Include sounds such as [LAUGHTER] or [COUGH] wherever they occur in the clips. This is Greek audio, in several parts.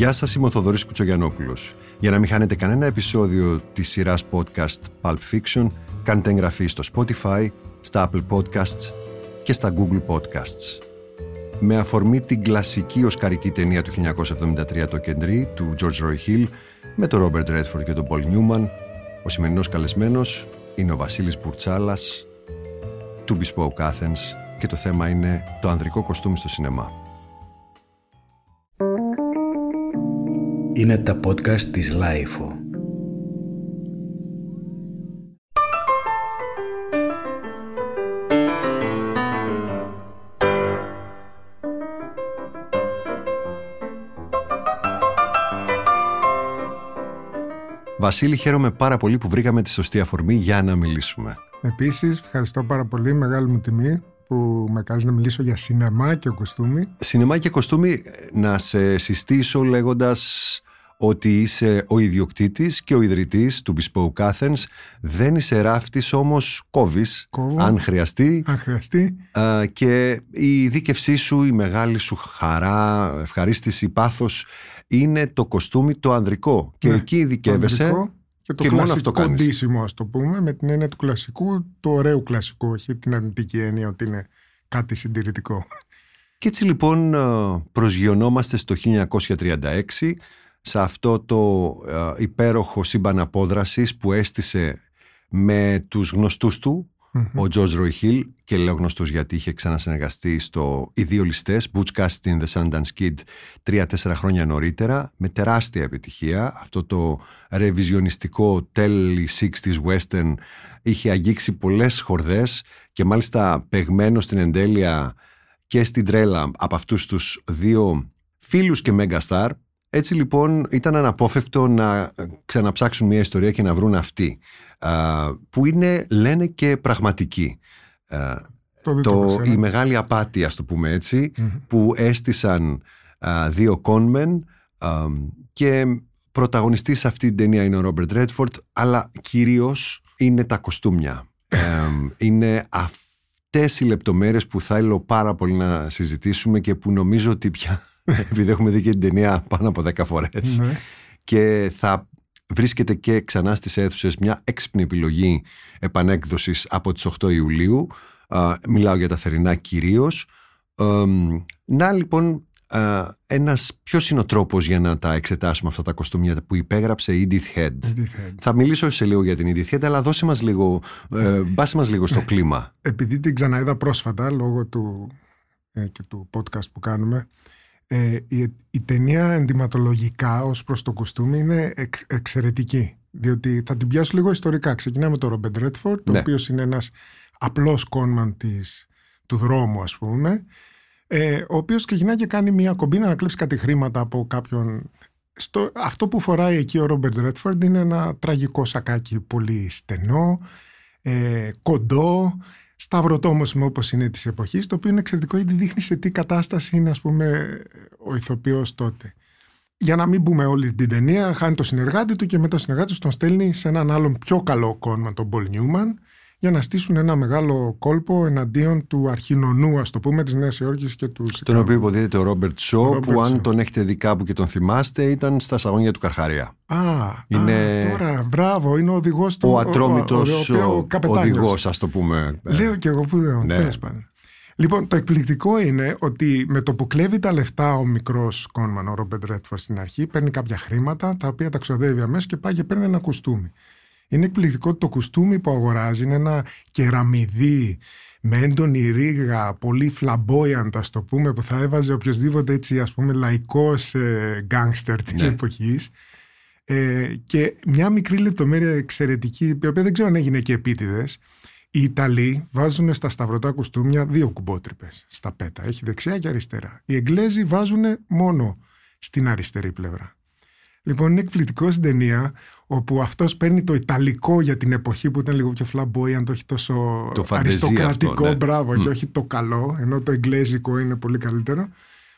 Γεια σας, είμαι ο Θοδωρής Κουτσογιαννόπουλος. Για να μην χάνετε κανένα επεισόδιο της σειράς podcast Pulp Fiction, κάντε εγγραφή στο Spotify, στα Apple Podcasts και στα Google Podcasts. Με αφορμή την κλασική οσκαρική ταινία του 1973 «Το Κεντρί» του George Roy Hill με τον Robert Redford και τον Paul Newman, ο σημερινός καλεσμένος είναι ο Βασίλης Μπουρτσάλας του Bespoke Athens και το θέμα είναι το ανδρικό κοστούμι στο σινεμά. Είναι τα podcast της LiFO. Βασίλη, χαίρομαι πάρα πολύ που βρήκαμε τη σωστή αφορμή για να μιλήσουμε. Επίσης, ευχαριστώ πάρα πολύ, μεγάλη μου τιμή που με κάνεις να μιλήσω για σινεμά και κοστούμι. Σινεμά και κοστούμι, να σε συστήσω λέγοντας ότι είσαι ο ιδιοκτήτης και ο ιδρυτής του Bespoke Athens. Δεν είσαι ράφτης όμως κόβεις, αν χρειαστεί. Αν χρειαστεί. και η δίκευσή σου, η μεγάλη σου χαρά, ευχαρίστηση, πάθος είναι το κοστούμι το ανδρικό. Και Ναι, εκεί ειδικεύεσαι. ανδρικό Και το και μόνο αυτό κλασικό κάνεις. ντύσιμο, ας το πούμε, με την έννοια του κλασικού, το ωραίο κλασικό, όχι την αρνητική έννοια ότι είναι κάτι συντηρητικό. Και έτσι λοιπόν ε, προσγειωνόμαστε στο 1936 σε αυτό το ε, υπέροχο σύμπαν απόδρασης που έστησε με τους γνωστούς του ο George Roy Hill και λέω γνωστούς γιατί είχε ξανασυνεργαστεί στο «Οι δύο ληστές» Butch Cassidy and the Sundance Kid τρία-τέσσερα χρόνια νωρίτερα με τεράστια επιτυχία. Αυτό το ρεβιζιονιστικό τέλη 60s western είχε αγγίξει πολλές χορδές και μάλιστα παιγμένο στην εντέλεια και στην τρέλα από αυτούς τους δύο φίλους και megastar έτσι λοιπόν ήταν αναπόφευκτο να ξαναψάξουν μια ιστορία και να βρουν αυτή α, που είναι λένε και πραγματική. Α, Το δείτε το, όπως η είναι. μεγάλη απάτη ας το πούμε έτσι που έστησαν α, δύο κόνμεν α, και πρωταγωνιστής σε αυτή την ταινία είναι ο Ρόμπερτ Ρέτφορντ αλλά κυρίως είναι τα κοστούμια. [LAUGHS] Ε, είναι αυτές οι λεπτομέρειες που θέλω πάρα πολύ να συζητήσουμε και που νομίζω ότι πια [LAUGHS] επειδή έχουμε δει και την ταινία πάνω από 10 φορές Ναι. και θα βρίσκεται και ξανά στις αίθουσες μια έξυπνη επιλογή επανέκδοσης από τις 8 Ιουλίου. Α, μιλάω για τα θερινά κυρίως. Εμ, να λοιπόν, α, ένας, ποιος είναι ο τρόπος για να τα εξετάσουμε αυτά τα κοστούμια που υπέγραψε η Edith Head; Edith Head. Θα μιλήσω σε λίγο για την Edith Head, αλλά δώσε μας λίγο, ε, μπάσε μας λίγο στο κλίμα. Επειδή την ξαναείδα πρόσφατα λόγω του, ε, και του podcast που κάνουμε, ε, η, η ταινία ενδυματολογικά ως προς το κοστούμι είναι εξ- εξαιρετική. Διότι θα την πιάσω λίγο ιστορικά. Ξεκινάμε με τον Ρόμπεντ Ρέτφορντ, ο Ναι. οποίος είναι ένας απλός κόνμαν της, του δρόμου ας πούμε, ε, ο οποίος ξεκινάει και κάνει μια κομπίνα να κλέψει κάτι χρήματα από κάποιον στο, αυτό που φοράει εκεί ο Ρόμπερτ Ρέτφορντ είναι ένα τραγικό σακάκι πολύ στενό, ε, κοντό, σταυρωτόμοσιμο όπως είναι της εποχής, το οποίο είναι εξαιρετικό γιατί δείχνει σε τι κατάσταση είναι ας πούμε ο ηθοποιός τότε. Για να μην πούμε όλη την ταινία, χάνει το συνεργάτη του και μετά ο συνεργάτης του τον στέλνει σε έναν άλλον πιο καλό κόνμα, τον Πολ Νιούμαν, για να στήσουν ένα μεγάλο κόλπο εναντίον του αρχινονού, ας το πούμε, της Νέας Υόρκης και του Τον Σικάγο. οποίο υποδίδεται ο Ρόμπερτ Σο, Robert που αν Shaw. τον έχετε δει κάπου και τον θυμάστε, ήταν στα σαγόνια του Καρχαρία. Α, Είναι- α, τώρα, μπράβο, είναι ο οδηγός του. Ο ατρόμητος ο- ο- ο ο, καπετάνιος. οδηγός, ας το πούμε. Ε, Λέω και εγώ που δεν Ναι. τέλος πάντων. Λοιπόν, το εκπληκτικό είναι ότι με το που κλέβει τα λεφτά ο μικρό Κόνμαν, ο Ρόμπερτ Ρέτφορντ στην αρχή, παίρνει κάποια χρήματα τα οποία τα ξοδεύει αμέσω και πάει και παίρνει ένα κουστούμι. Είναι εκπληκτικό ότι το κουστούμι που αγοράζει είναι ένα κεραμιδί με έντονη ρίγα, πολύ flamboyant, ας το πούμε, που θα έβαζε οποιοδήποτε έτσι ας πούμε λαϊκός ε, γκάνγκστερ της Ναι. εποχής. Ε, και μια μικρή λεπτομέρεια εξαιρετική, η οποία δεν ξέρω αν έγινε και επίτηδες. Οι Ιταλοί βάζουν στα σταυρωτά κουστούμια δύο κουμπότρυπες στα πέτα. Έχει δεξιά και αριστερά. Οι Εγγλέζοι βάζουν μόνο στην αριστερή πλευρά. Λοιπόν, είναι εκπληκτικό στην ταινία όπου αυτός παίρνει το Ιταλικό για την εποχή που ήταν λίγο πιο flamboyant, όχι τόσο Το φαντεζή αριστοκρατικό, αυτό, ναι. μπράβο, και όχι το καλό, ενώ το εγγλέζικο είναι πολύ καλύτερο.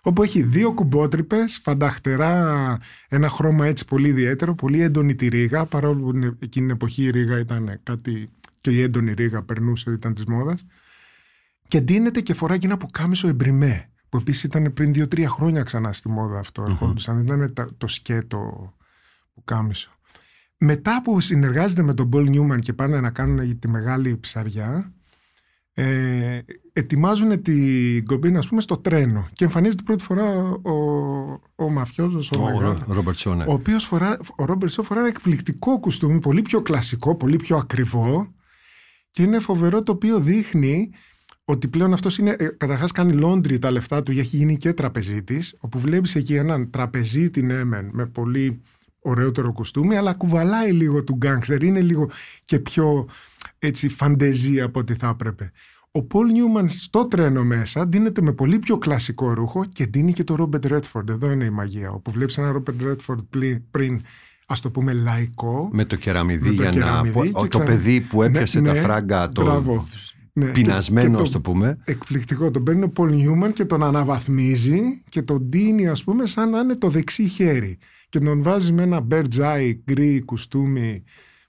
Όπου έχει δύο κουμπότρυπες, φανταχτερά, ένα χρώμα έτσι πολύ ιδιαίτερο, πολύ έντονη τη ρίγα, παρόλο που είναι- εκείνη την εποχή η ρίγα ήταν κάτι. και η έντονη ρίγα περνούσε, ήταν της μόδας. Και ντύνεται και φοράει και ένα πουκάμισο εμπριμέ. που επίσης ήταν πριν δύο-τρία χρόνια ξανά στη μόδα αυτό. Ερχόντουσαν, ήταν το σκέτο που κάμισο. Μετά που συνεργάζεται με τον Paul Newman και πάνε να κάνουν τη μεγάλη ψαριά, ε, ετοιμάζουν την κομπίνα ας πούμε στο τρένο και εμφανίζεται πρώτη φορά ο, ο μαφιόζος ο, ο, Ρόμπερτ Σόνε ο οποίος φορά, ο Ρόμπερτ φορά ένα εκπληκτικό κουστούμι πολύ πιο κλασικό, πολύ πιο ακριβό και είναι φοβερό το οποίο δείχνει ότι πλέον αυτός είναι. Ε, Καταρχάς, κάνει λόντρι τα λεφτά του, έχει γίνει και τραπεζίτης. Όπου βλέπεις εκεί έναν τραπεζίτη ναι, με πολύ ωραιότερο κουστούμι, αλλά κουβαλάει λίγο του γκάγκστερ. Είναι λίγο και πιο έτσι φαντεζή από ό,τι θα έπρεπε. Ο Πολ Νιούμαν στο τρένο μέσα δίνεται με πολύ πιο κλασικό ρούχο και δίνει και το Ρόμπερτ Ρέτφορντ. Εδώ είναι η μαγεία. Όπου βλέπεις ένα Ρόμπερτ Ρέτφορντ πριν, ας το πούμε, λαϊκό. Με το κεραμιδί για κεραμιδί να. Το παιδί που έπιασε ναι, τα ναι, φράγκα. Το... Μπράβο. Ναι, πεινασμένο, ας το, πούμε. Εκπληκτικό. Τον παίρνει ο Πολ Νιούμαν και τον αναβαθμίζει και τον δίνει, ας πούμε, σαν να είναι το δεξί χέρι. Και τον βάζει με ένα bird's eye γκρι κουστούμι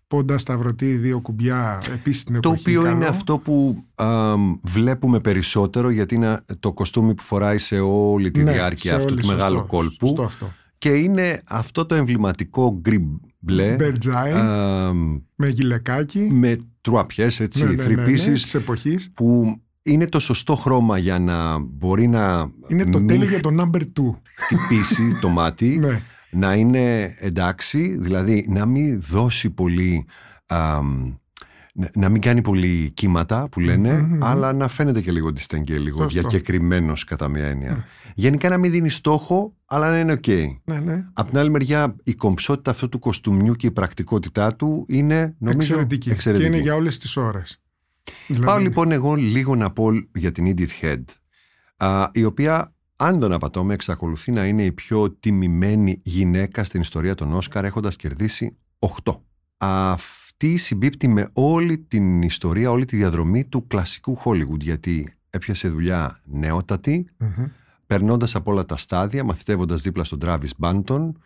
πόντα σταυρωτή, δύο κουμπιά επίσης την εποχή. Το οποίο είναι αυτό που βλέπουμε περισσότερο γιατί είναι το κοστούμι που φοράει σε όλη τη ναι, διάρκεια αυτού του μεγάλου κόλπου. αυτό. Και είναι αυτό το εμβληματικό γκρι μπλε. με γυλεκάκι. Με trois pièces, έτσι, ναι, ναι, ναι, ναι εποχής. Που είναι το σωστό χρώμα για να μπορεί να... Είναι το τέλειο για το number 2. Χτυπήσει το μάτι. [LAUGHS] ναι να είναι εντάξει, δηλαδή να μην δώσει πολύ, να μην κάνει πολύ κύματα που λένε αλλά να φαίνεται και λίγο και λίγο διακεκριμένος κατά μια έννοια. Ναι. Γενικά να μην δίνει στόχο, αλλά να είναι οκ. Ναι, ναι. Απ' την άλλη μεριά, η κομψότητα αυτού του κοστούμιου και η πρακτικότητά του είναι νομίζω εξαιρετική. εξαιρετική. Και είναι για όλες τις ώρες. Δηλαδή... Πάω λοιπόν εγώ λίγο να πω για την Edith Head, η οποία αν τον απατώμε, εξακολουθεί να είναι η πιο τιμημένη γυναίκα στην ιστορία των Όσκαρ, έχοντας κερδίσει 8. Αυτή συμπίπτει με όλη την ιστορία, όλη τη διαδρομή του κλασικού Hollywood, γιατί έπιασε δουλειά νεότατη, mm-hmm. περνώντας από όλα τα στάδια, μαθητεύοντας δίπλα στον Τράβι Μπάντον,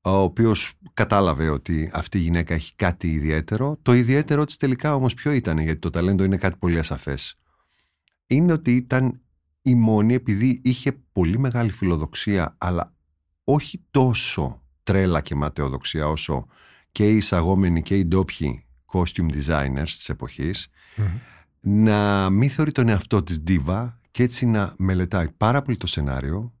ο οποίος κατάλαβε ότι αυτή η γυναίκα έχει κάτι ιδιαίτερο. Το ιδιαίτερο της τελικά όμως ποιο ήταν, γιατί το ταλέντο είναι κάτι πολύ ασαφές. Είναι ότι ήταν η μόνη επειδή είχε πολύ μεγάλη φιλοδοξία αλλά όχι τόσο τρέλα και ματαιοδοξία όσο και οι εισαγόμενοι και οι ντόπιοι costume designers της εποχης να μην θεωρεί τον εαυτό της diva και έτσι να μελετάει πάρα πολύ το σενάριο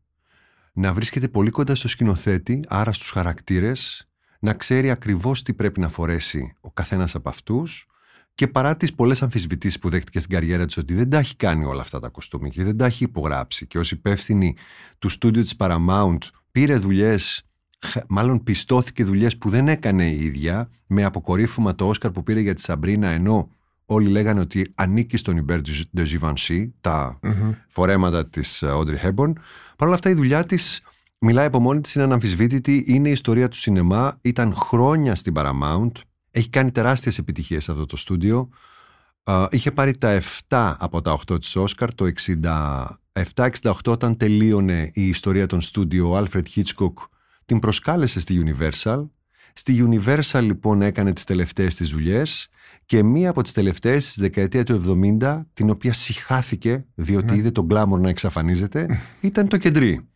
να βρίσκεται πολύ κοντά στο σκηνοθέτη άρα στους χαρακτήρες να ξέρει ακριβώς τι πρέπει να φορέσει ο καθένας από αυτούς και παρά τις πολλές αμφισβητήσεις που δέχτηκε στην καριέρα της ότι δεν τα έχει κάνει όλα αυτά τα κοστούμια και δεν τα έχει υπογράψει και ως υπεύθυνη του στούντιο της Paramount πήρε δουλειές, μάλλον πιστώθηκε δουλειές που δεν έκανε η ίδια, με αποκορύφωμα το Όσκαρ που πήρε για τη Σαμπρίνα, ενώ όλοι λέγανε ότι ανήκει στον Ιμπέρ de Givenchy, τα φορέματα της Audrey Hepburn. Παρ' όλα αυτά η δουλειά της μιλάει από μόνη της, είναι αναμφισβήτητη, είναι η ιστορία του σινεμά, ήταν χρόνια στην Paramount, έχει κάνει τεράστιες επιτυχίες αυτό το στούντιο. Είχε πάρει τα 7 από τα 8 της Όσκαρ το 67-68 όταν τελείωνε η ιστορία των στούντιο ο Alfred Hitchcock την προσκάλεσε στη Universal. Στη Universal λοιπόν έκανε τις τελευταίες της δουλειές και μία από τις τελευταίες στη δεκαετία του 70 την οποία συχάθηκε διότι ναι. είδε τον γκλάμορ να εξαφανίζεται [LAUGHS] ήταν το κεντρί.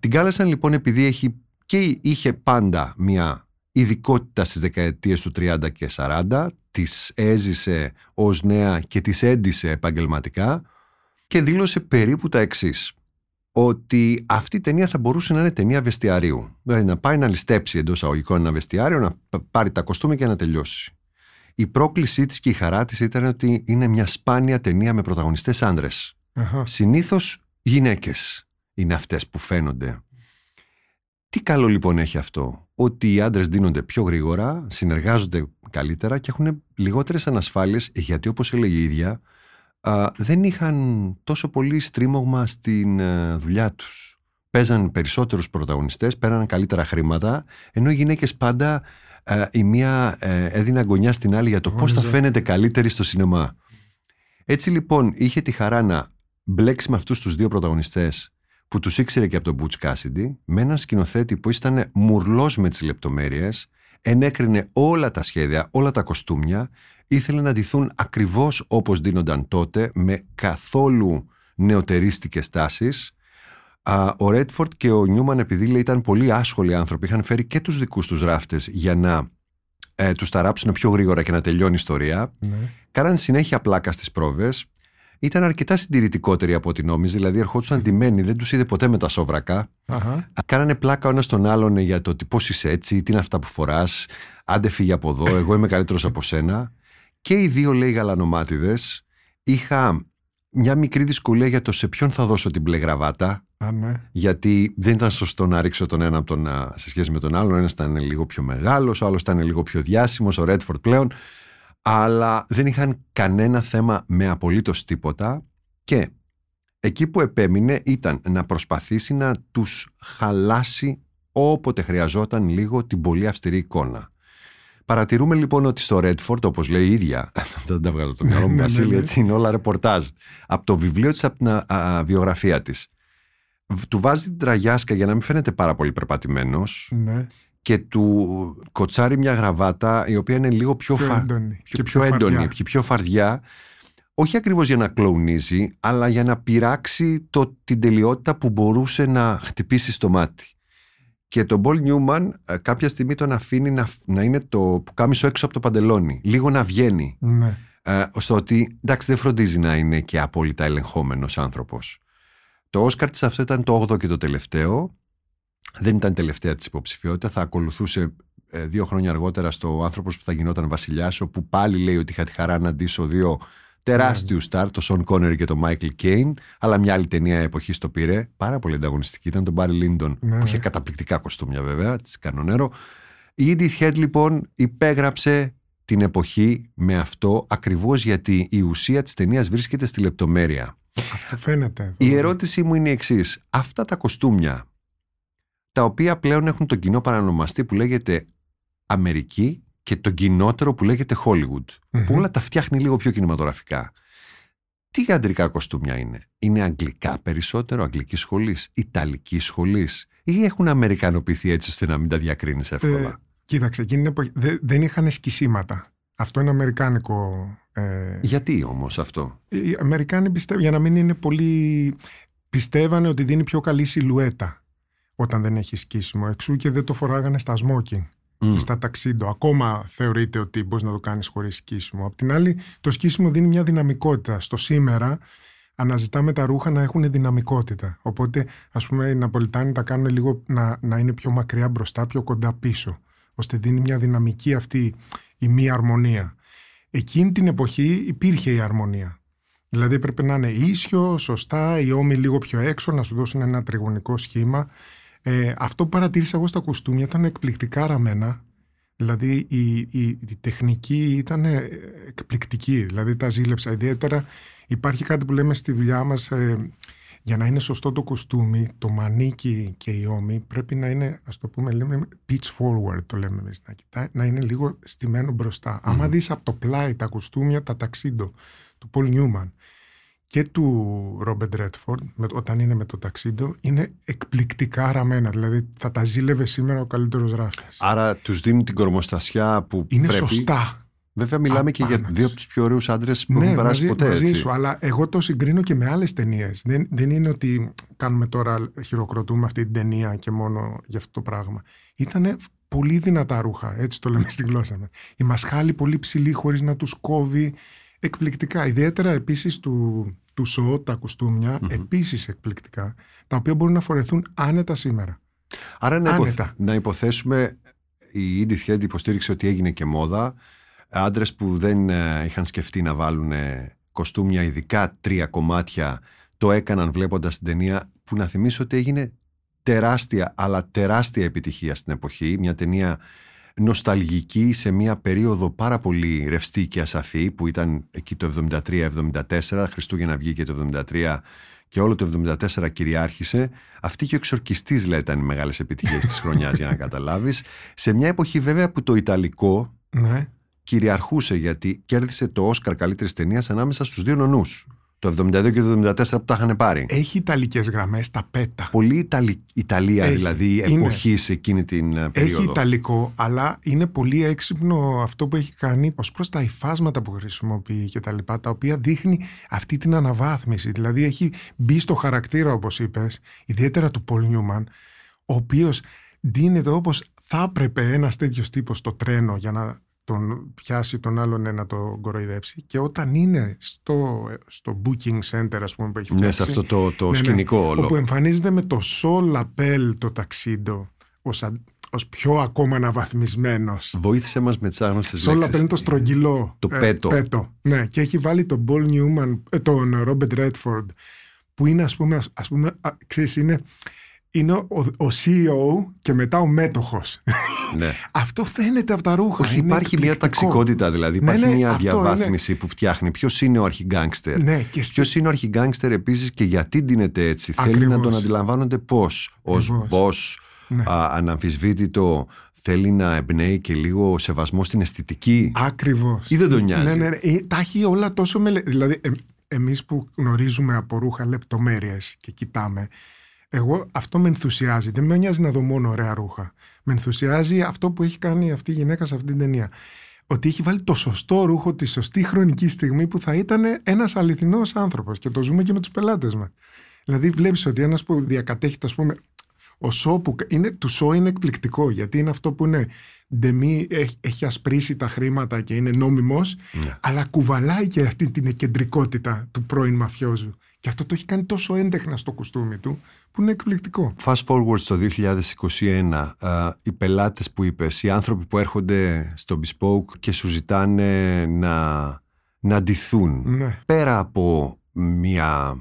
Την κάλεσαν λοιπόν επειδή έχει και είχε πάντα μια ειδικότητα στις δεκαετίες του 30 και 40, τις έζησε ως νέα και τις έντισε επαγγελματικά και δήλωσε περίπου τα εξής. Ότι αυτή η ταινία θα μπορούσε να είναι ταινία βεστιαρίου. Δηλαδή να πάει να ληστέψει εντός αγωγικών ένα βεστιάριο, να πάρει τα κοστούμια και να τελειώσει. Η πρόκλησή της και η χαρά της ήταν ότι είναι μια σπάνια ταινία με πρωταγωνιστές άντρες. Συνήθως γυναίκες είναι αυτές που φαίνονται. Τι καλό λοιπόν έχει αυτό, ότι οι άντρες δίνονται πιο γρήγορα, συνεργάζονται καλύτερα και έχουν λιγότερες ανασφάλειες, γιατί όπως έλεγε η ίδια, δεν είχαν τόσο πολύ στρίμωγμα στην ε, δουλειά τους. Παίζαν περισσότερους πρωταγωνιστές, πέραν καλύτερα χρήματα, ενώ οι γυναίκες πάντα ε, η μία ε, έδινε αγωνιά στην άλλη για το πώς θα φαίνεται καλύτερη στο σινεμά. Έτσι λοιπόν είχε τη χαρά να μπλέξει με αυτούς τους δύο πρωταγωνιστές που τους ήξερε και από τον Butch Cassidy, με έναν σκηνοθέτη που ήταν μουρλός με τις λεπτομέρειες, ενέκρινε όλα τα σχέδια, όλα τα κοστούμια, ήθελε να ντυθούν ακριβώς όπως δίνονταν τότε, με καθόλου νεοτερίστικες τάσεις, Α, ο Ρέτφορντ και ο Νιούμαν, επειδή λέει, ήταν πολύ άσχολοι άνθρωποι, είχαν φέρει και τους δικούς τους ράφτε για να ε, τους ταράψουν πιο γρήγορα και να τελειώνει η ιστορία. Ναι. Κάναν συνέχεια πλάκα στις πρόβες. Ήταν αρκετά συντηρητικότεροι από ό,τι νόμιζε, δηλαδή ερχόντουσαν ντυμένοι, δεν τους είδε ποτέ με τα σόβρακα. Αχα. Κάνανε πλάκα ο ένας τον άλλον για το ότι πώς είσαι έτσι, τι είναι αυτά που φοράς, άντε φύγε από εδώ, εγώ είμαι καλύτερος από σένα. Και οι δύο, λέει, γαλανομάτιδες, είχα μια μικρή δυσκολία για το σε ποιον θα δώσω την μπλε γραβάτα. Α, ναι. Γιατί δεν ήταν σωστό να ρίξω τον ένα από τον, α, σε σχέση με τον άλλον. Ο ένας ήταν λίγο πιο μεγάλος, ο άλλος ήταν λίγο πιο διάσημος, ο Ρέτφορντ πλέον. Αλλά δεν είχαν κανένα θέμα με απολύτως τίποτα. Και εκεί που επέμεινε ήταν να προσπαθήσει να τους χαλάσει όποτε χρειαζόταν λίγο την πολύ αυστηρή εικόνα. Παρατηρούμε λοιπόν ότι στο Redford, όπως λέει η ίδια, [LAUGHS] δεν τα βγάλω το μυαλό μου, Ναι, ναι, Βασίλη, ναι. έτσι είναι όλα ρεπορτάζ. Από το βιβλίο της, από την α, α, βιογραφία της. Του βάζει την τραγιάσκα για να μην φαίνεται πάρα πολύ περπατημένος ναι. Και του κοτσάρει μια γραβάτα η οποία είναι λίγο πιο, Πιο φα- έντονη. πιο, και πιο έντονη, φαρδιά. και πιο φαρδιά. Όχι ακριβώς για να κλοουνίζει, αλλά για να πειράξει το, την τελειότητα που μπορούσε να χτυπήσει στο μάτι. Και τον Πολ Νιούμαν ε, κάποια στιγμή τον αφήνει να, να είναι το που κάμισο έξω από το παντελόνι. Λίγο να βγαίνει. Ναι. Ε, στο ότι εντάξει δεν φροντίζει να είναι και απόλυτα ελεγχόμενος άνθρωπος. Το Όσκαρ της αυτό ήταν το 8ο και το τελευταίο. Δεν ήταν τελευταία της υποψηφιότητα. Θα ακολουθούσε ε, δύο χρόνια αργότερα στο άνθρωπος που θα γινόταν βασιλιάς όπου πάλι λέει ότι είχα τη χαρά να ντύσω δύο τεράστιους στάρ, το Σον Κόνερι και το Μάικλ Κέιν, αλλά μια άλλη ταινία εποχή το πήρε. Πάρα πολύ ανταγωνιστική. Ήταν τον Μπάρι Λίντον, Ναι, που είχε ναι. καταπληκτικά κοστούμια βέβαια, της Κανονέρο. Η Edith Head λοιπόν υπέγραψε την εποχή με αυτό ακριβώς γιατί η ουσία της ταινίας βρίσκεται στη λεπτομέρεια. Αυτό φαίνεται. εδώ. Η ερώτησή μου είναι η εξής. Αυτά τα κοστούμια, τα οποία πλέον έχουν τον κοινό παρανομαστή που λέγεται Αμερική και τον κοινότερο που λέγεται Hollywood, Μμμ. που όλα τα φτιάχνει λίγο πιο κινηματογραφικά. Τι αντρικά κοστούμια είναι, Είναι αγγλικά περισσότερο, αγγλικής σχολής, ιταλικής σχολής, ή έχουν αμερικανοποιηθεί έτσι ώστε να μην τα διακρίνεις εύκολα; Ε, κοίταξε, εκείνη την εποχή δε- δεν είχαν σκισίματα. Αυτό είναι αμερικάνικο. Ε, Γιατί όμως αυτό; οι Αμερικάνοι πιστεύουν, για να μην είναι πολύ. πιστεύανε ότι δίνει πιο καλή σιλουέτα όταν δεν έχει σκίσιμο. Εξού και δεν το φοράγανε στα smoking Μμ. και στα ταξίντο. Ακόμα θεωρείται ότι μπορείς να το κάνεις χωρίς σκίσιμο. Απ' την άλλη, το σκίσιμο δίνει μια δυναμικότητα. Στο σήμερα αναζητάμε τα ρούχα να έχουν δυναμικότητα. Οπότε, ας πούμε, οι Ναπολιτάνοι τα κάνουν λίγο να, να είναι πιο μακριά μπροστά, πιο κοντά πίσω. ώστε δίνει μια δυναμική αυτή η μία αρμονία. Εκείνη την εποχή υπήρχε η αρμονία. Δηλαδή έπρεπε να είναι ίσιο, σωστά, οι ώμοι λίγο πιο έξω, να σου δώσουν ένα τριγωνικό σχήμα. Ε, αυτό που παρατήρησα εγώ στα κουστούμια ήταν εκπληκτικά ραμμένα. Δηλαδή η, η, η τεχνική ήταν ε, εκπληκτική. Δηλαδή τα ζήλεψα. Ιδιαίτερα υπάρχει κάτι που λέμε στη δουλειά μας ε, για να είναι σωστό το κουστούμι, το μανίκι και η ώμη πρέπει να είναι, ας το πούμε, λέμε pitch forward το λέμε εμείς, να, κοιτάει, να είναι λίγο στημένο μπροστά. Άμα δεις από το πλάι τα κουστούμια, τα ταξίντο του Paul Newman και του Robert Redford, με, όταν είναι με το ταξίντο, είναι εκπληκτικά ραμμένα. Δηλαδή θα τα ζήλευε σήμερα ο καλύτερος ράφτης. Άρα τους δίνουν την κορμοστασιά που είναι πρέπει. σωστά. Βέβαια, μιλάμε και για Απάνας. δύο από τους πιο ωραίους άντρες που Ναι, έχουν περάσει μαζί, ποτέ. μαζί έτσι. σου, αλλά εγώ το συγκρίνω και με άλλες ταινίες. Δεν, δεν είναι ότι κάνουμε τώρα, χειροκροτούμε αυτή την ταινία και μόνο για αυτό το πράγμα. Ήταν πολύ δυνατά ρούχα, έτσι το λέμε στη γλώσσα μας. Η μασχάλη πολύ ψηλή χωρίς να τους κόβει εκπληκτικά. Ιδιαίτερα επίσης του, του σο, τα κουστούμια, επίσης εκπληκτικά, τα οποία μπορούν να φορεθούν άνετα σήμερα. Άρα να, υποθ- Άνετα. να υποθέσουμε η Edith Head υποστήριξε ότι έγινε και μόδα. Άντρες που δεν ε, είχαν σκεφτεί να βάλουν ε, κοστούμια, ειδικά τρία κομμάτια, το έκαναν βλέποντας την ταινία. Που να θυμίσω ότι έγινε τεράστια, αλλά τεράστια επιτυχία στην εποχή. Μια ταινία νοσταλγική σε μια περίοδο πάρα πολύ ρευστή και ασαφή που ήταν εκεί το 73-74, Χριστούγεννα βγήκε το 73 και όλο το 74 κυριάρχησε. Αυτή και ο εξορκιστής δηλαδή ήταν οι μεγάλες επιτυχίες της χρονιάς για να καταλάβεις. Σε μια εποχή βέβαια που το Ιταλικό Ναι. κυριαρχούσε γιατί κέρδισε το Όσκαρ καλύτερης ταινίας ανάμεσα στους δύο νονούς. Το 72 και το 74 που τα είχαν πάρει. Έχει ιταλικές γραμμές, τα πέτα. Πολύ Ιταλι... Ιταλία Έχει. δηλαδή Είναι. εποχής σε εκείνη την ε, περίοδο. Έχει ιταλικό, αλλά είναι πολύ έξυπνο αυτό που έχει κάνει ως προς τα υφάσματα που χρησιμοποιεί και τα λοιπά, τα οποία δείχνει αυτή την αναβάθμιση. Δηλαδή έχει μπει στο χαρακτήρα, όπως είπες, ιδιαίτερα του Πολ Νιούμαν, ο οποίος ντύνεται όπως θα έπρεπε ένας τέτοιος τύπος στο τρένο για να τον πιάσει τον άλλον ε, να τον κοροϊδέψει και όταν είναι στο, στο booking center ας πούμε που έχει Ναι, φτιάξει σε αυτό το, το ναι, ναι. σκηνικό όλο. Όπου εμφανίζεται με το Sol Lapel το ταξίντο ως, α- ως πιο ακόμα αναβαθμισμένος. Βοήθησε μας με τις άγνωστες Sol Lapel λέξεις. είναι το στρογγυλό. Το πέτο. πέτο. Ναι, και έχει βάλει τον Paul Newman, ε, τον Robert Redford, που είναι ας πούμε, ας πούμε α, ξέρεις, είναι, είναι ο, ο CEO και μετά ο μέτοχος. Ναι. [LAUGHS] Αυτό φαίνεται από τα ρούχα. Όχι, είναι υπάρχει μια εκπληκτικό. ταξικότητα δηλαδή. Ναι, Υπάρχει ναι, μια αυτό διαβάθμιση που φτιάχνει. Ποιος είναι ο αρχιγκάγκστερ; Ναι, και στη- Ποιο είναι ο αρχιγκάγκστερ επίσης και γιατί ντύνεται έτσι; Θέλει Ακριβώς. να τον αντιλαμβάνονται πώς; Ω Ακριβώς. boss, Ναι. α, αναμφισβήτητο, θέλει να εμπνέει και λίγο σεβασμό στην αισθητική; Ακριβώς. Ή δεν τον νοιάζει; Ναι, ναι, ναι. Ε, Τα έχει όλα τόσο μελε... Δηλαδή, ε, εμείς που γνωρίζουμε από ρούχα λεπτομέρειες και κοιτάμε, εγώ αυτό με ενθουσιάζει. Δεν με νοιάζει να δω μόνο ωραία ρούχα. Με ενθουσιάζει αυτό που έχει κάνει αυτή η γυναίκα σε αυτή την ταινία. Ότι έχει βάλει το σωστό ρούχο τη σωστή χρονική στιγμή που θα ήταν ένας αληθινός άνθρωπος. Και το ζούμε και με τους πελάτες μας. Δηλαδή βλέπεις ότι ένας που διακατέχει, ας πούμε, ο σο που είναι, του σο είναι εκπληκτικό γιατί είναι αυτό που είναι ντεμή, έχει, έχει ασπρίσει τα χρήματα και είναι νόμιμος Ναι. αλλά κουβαλάει και αυτή την εκεντρικότητα του πρώην μαφιόζου και αυτό το έχει κάνει τόσο έντεχνα στο κουστούμι του που είναι εκπληκτικό. Fast forward στο 2021, α, οι πελάτες που είπες, οι άνθρωποι που έρχονται στο Bespoke και σου ζητάνε να, να ντυθούν. Ναι. πέρα από μια,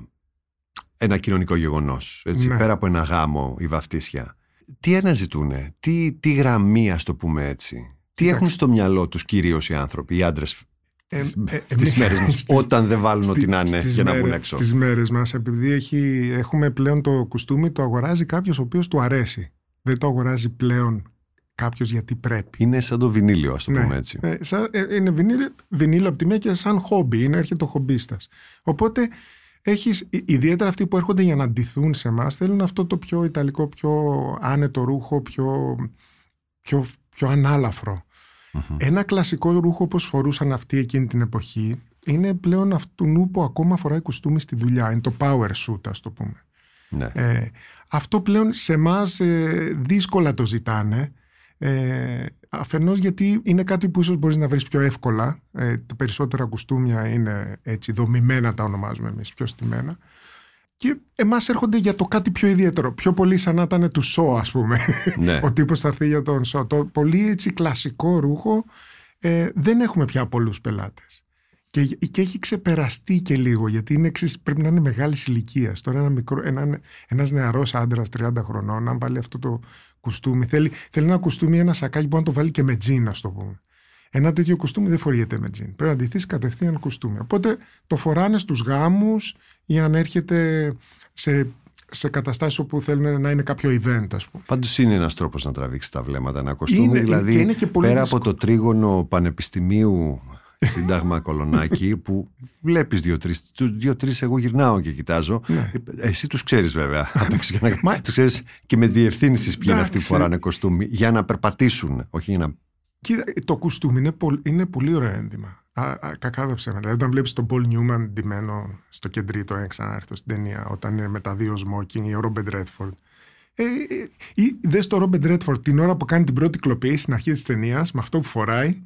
ένα κοινωνικό γεγονός, έτσι, Ναι. πέρα από ένα γάμο ή βαφτίσια, τι αναζητούνε, τι, τι γραμμή ας το πούμε έτσι, τι Κοίταξε. έχουν στο μυαλό τους κυρίως οι άνθρωποι, οι άντρες Ε, στις, ε, στις εμείς- μέρες μας, στις- [LAUGHS] όταν δεν βάλουν ό,τι Στη- να είναι στις για να βγουν μέρες- έξω; Στις μέρες μας, επειδή έχει, έχουμε πλέον το κουστούμι, το αγοράζει κάποιος ο οποίος του αρέσει. Δεν το αγοράζει πλέον κάποιος γιατί πρέπει. Είναι σαν το βινίλιο, ας το Ναι. πούμε έτσι. Ε, σαν- ε, είναι βινίλιο, βινίλιο από τη μία και σαν χόμπι, είναι έρχεται ο χομπίστας. Οπότε έχεις, ε, ιδιαίτερα αυτοί που έρχονται για να ντυθούν σε εμάς θέλουν αυτό το πιο ιταλικό, πιο άνετο ρούχο, πιο, πιο, πιο ανάλαφρο. Μμμ. Ένα κλασικό ρούχο όπως φορούσαν αυτοί εκείνη την εποχή είναι πλέον αυτού νου που ακόμα φοράει κουστούμι στη δουλειά. Είναι το power suit ας το πούμε. Ναι. Ε, αυτό πλέον σε εμάς δύσκολα το ζητάνε. Ε, αφενός γιατί είναι κάτι που ίσως μπορείς να βρεις πιο εύκολα. Ε, τα περισσότερα κουστούμια είναι έτσι δομημένα τα ονομάζουμε εμείς, πιο στημένα. Και εμάς έρχονται για το κάτι πιο ιδιαίτερο. Πιο πολύ σαν να ήταν του σο ας πούμε. Ναι. [LAUGHS] Ο τύπος θα έρθει για τον σο. Το πολύ έτσι κλασικό ρούχο ε, δεν έχουμε πια πολλούς πελάτες. Και, και έχει ξεπεραστεί και λίγο, γιατί είναι εξής, πρέπει να είναι μεγάλης ηλικίας. Τώρα ένα μικρό, ένα, ένας νεαρός άντρας 30 χρονών, αν βάλει αυτό το κουστούμι, θέλει, θέλει ένα κουστούμι, ένα σακάκι που να το βάλει και με τζιν, ας το πούμε. Ένα τέτοιο κουστούμι δεν φοριέται με τζιν. Πρέπει να ντυθείς κατευθείαν κουστούμι. Οπότε το φοράνε στους γάμους ή αν έρχεται σε, σε καταστάσεις όπου θέλουν να είναι κάποιο event, ας πούμε. Πάντως είναι ένας τρόπος να τραβήξεις τα βλέμματα, ένα κοστούμι. Είναι- δηλαδή, και είναι και πολύ πέρα δύσκολο. από το τρίγωνο πανεπιστημίου Σύνταγμα Κολονάκι, που βλέπεις δύο-τρεις. Τους δύο-τρεις εγώ γυρνάω και κοιτάζω. Ναι. Εσύ τους ξέρεις βέβαια. [LAUGHS] απ' έξω για να- Μα- τους ξέρεις και με διευθύνσεις ποιοι είναι αυτοί που Εντάξει. φοράνε κοστούμι. Για να περπατήσουν, όχι για να. Κοίτα, το κουστούμι είναι, πολ- είναι πολύ ωραίο ένδυμα. Α, α, κακά τα ψέματα. Δηλαδή, όταν βλέπεις τον Paul Newman ντυμένο στο κεντρίτο, έχει ξανάρθει στην ταινία, όταν είναι με τα δύο smoking, ή ο Robert Redford. Ε, ε, ή δες το Robert Redford την ώρα που κάνει την πρώτη κλοπή στην αρχή της ταινίας, με αυτό που φοράει,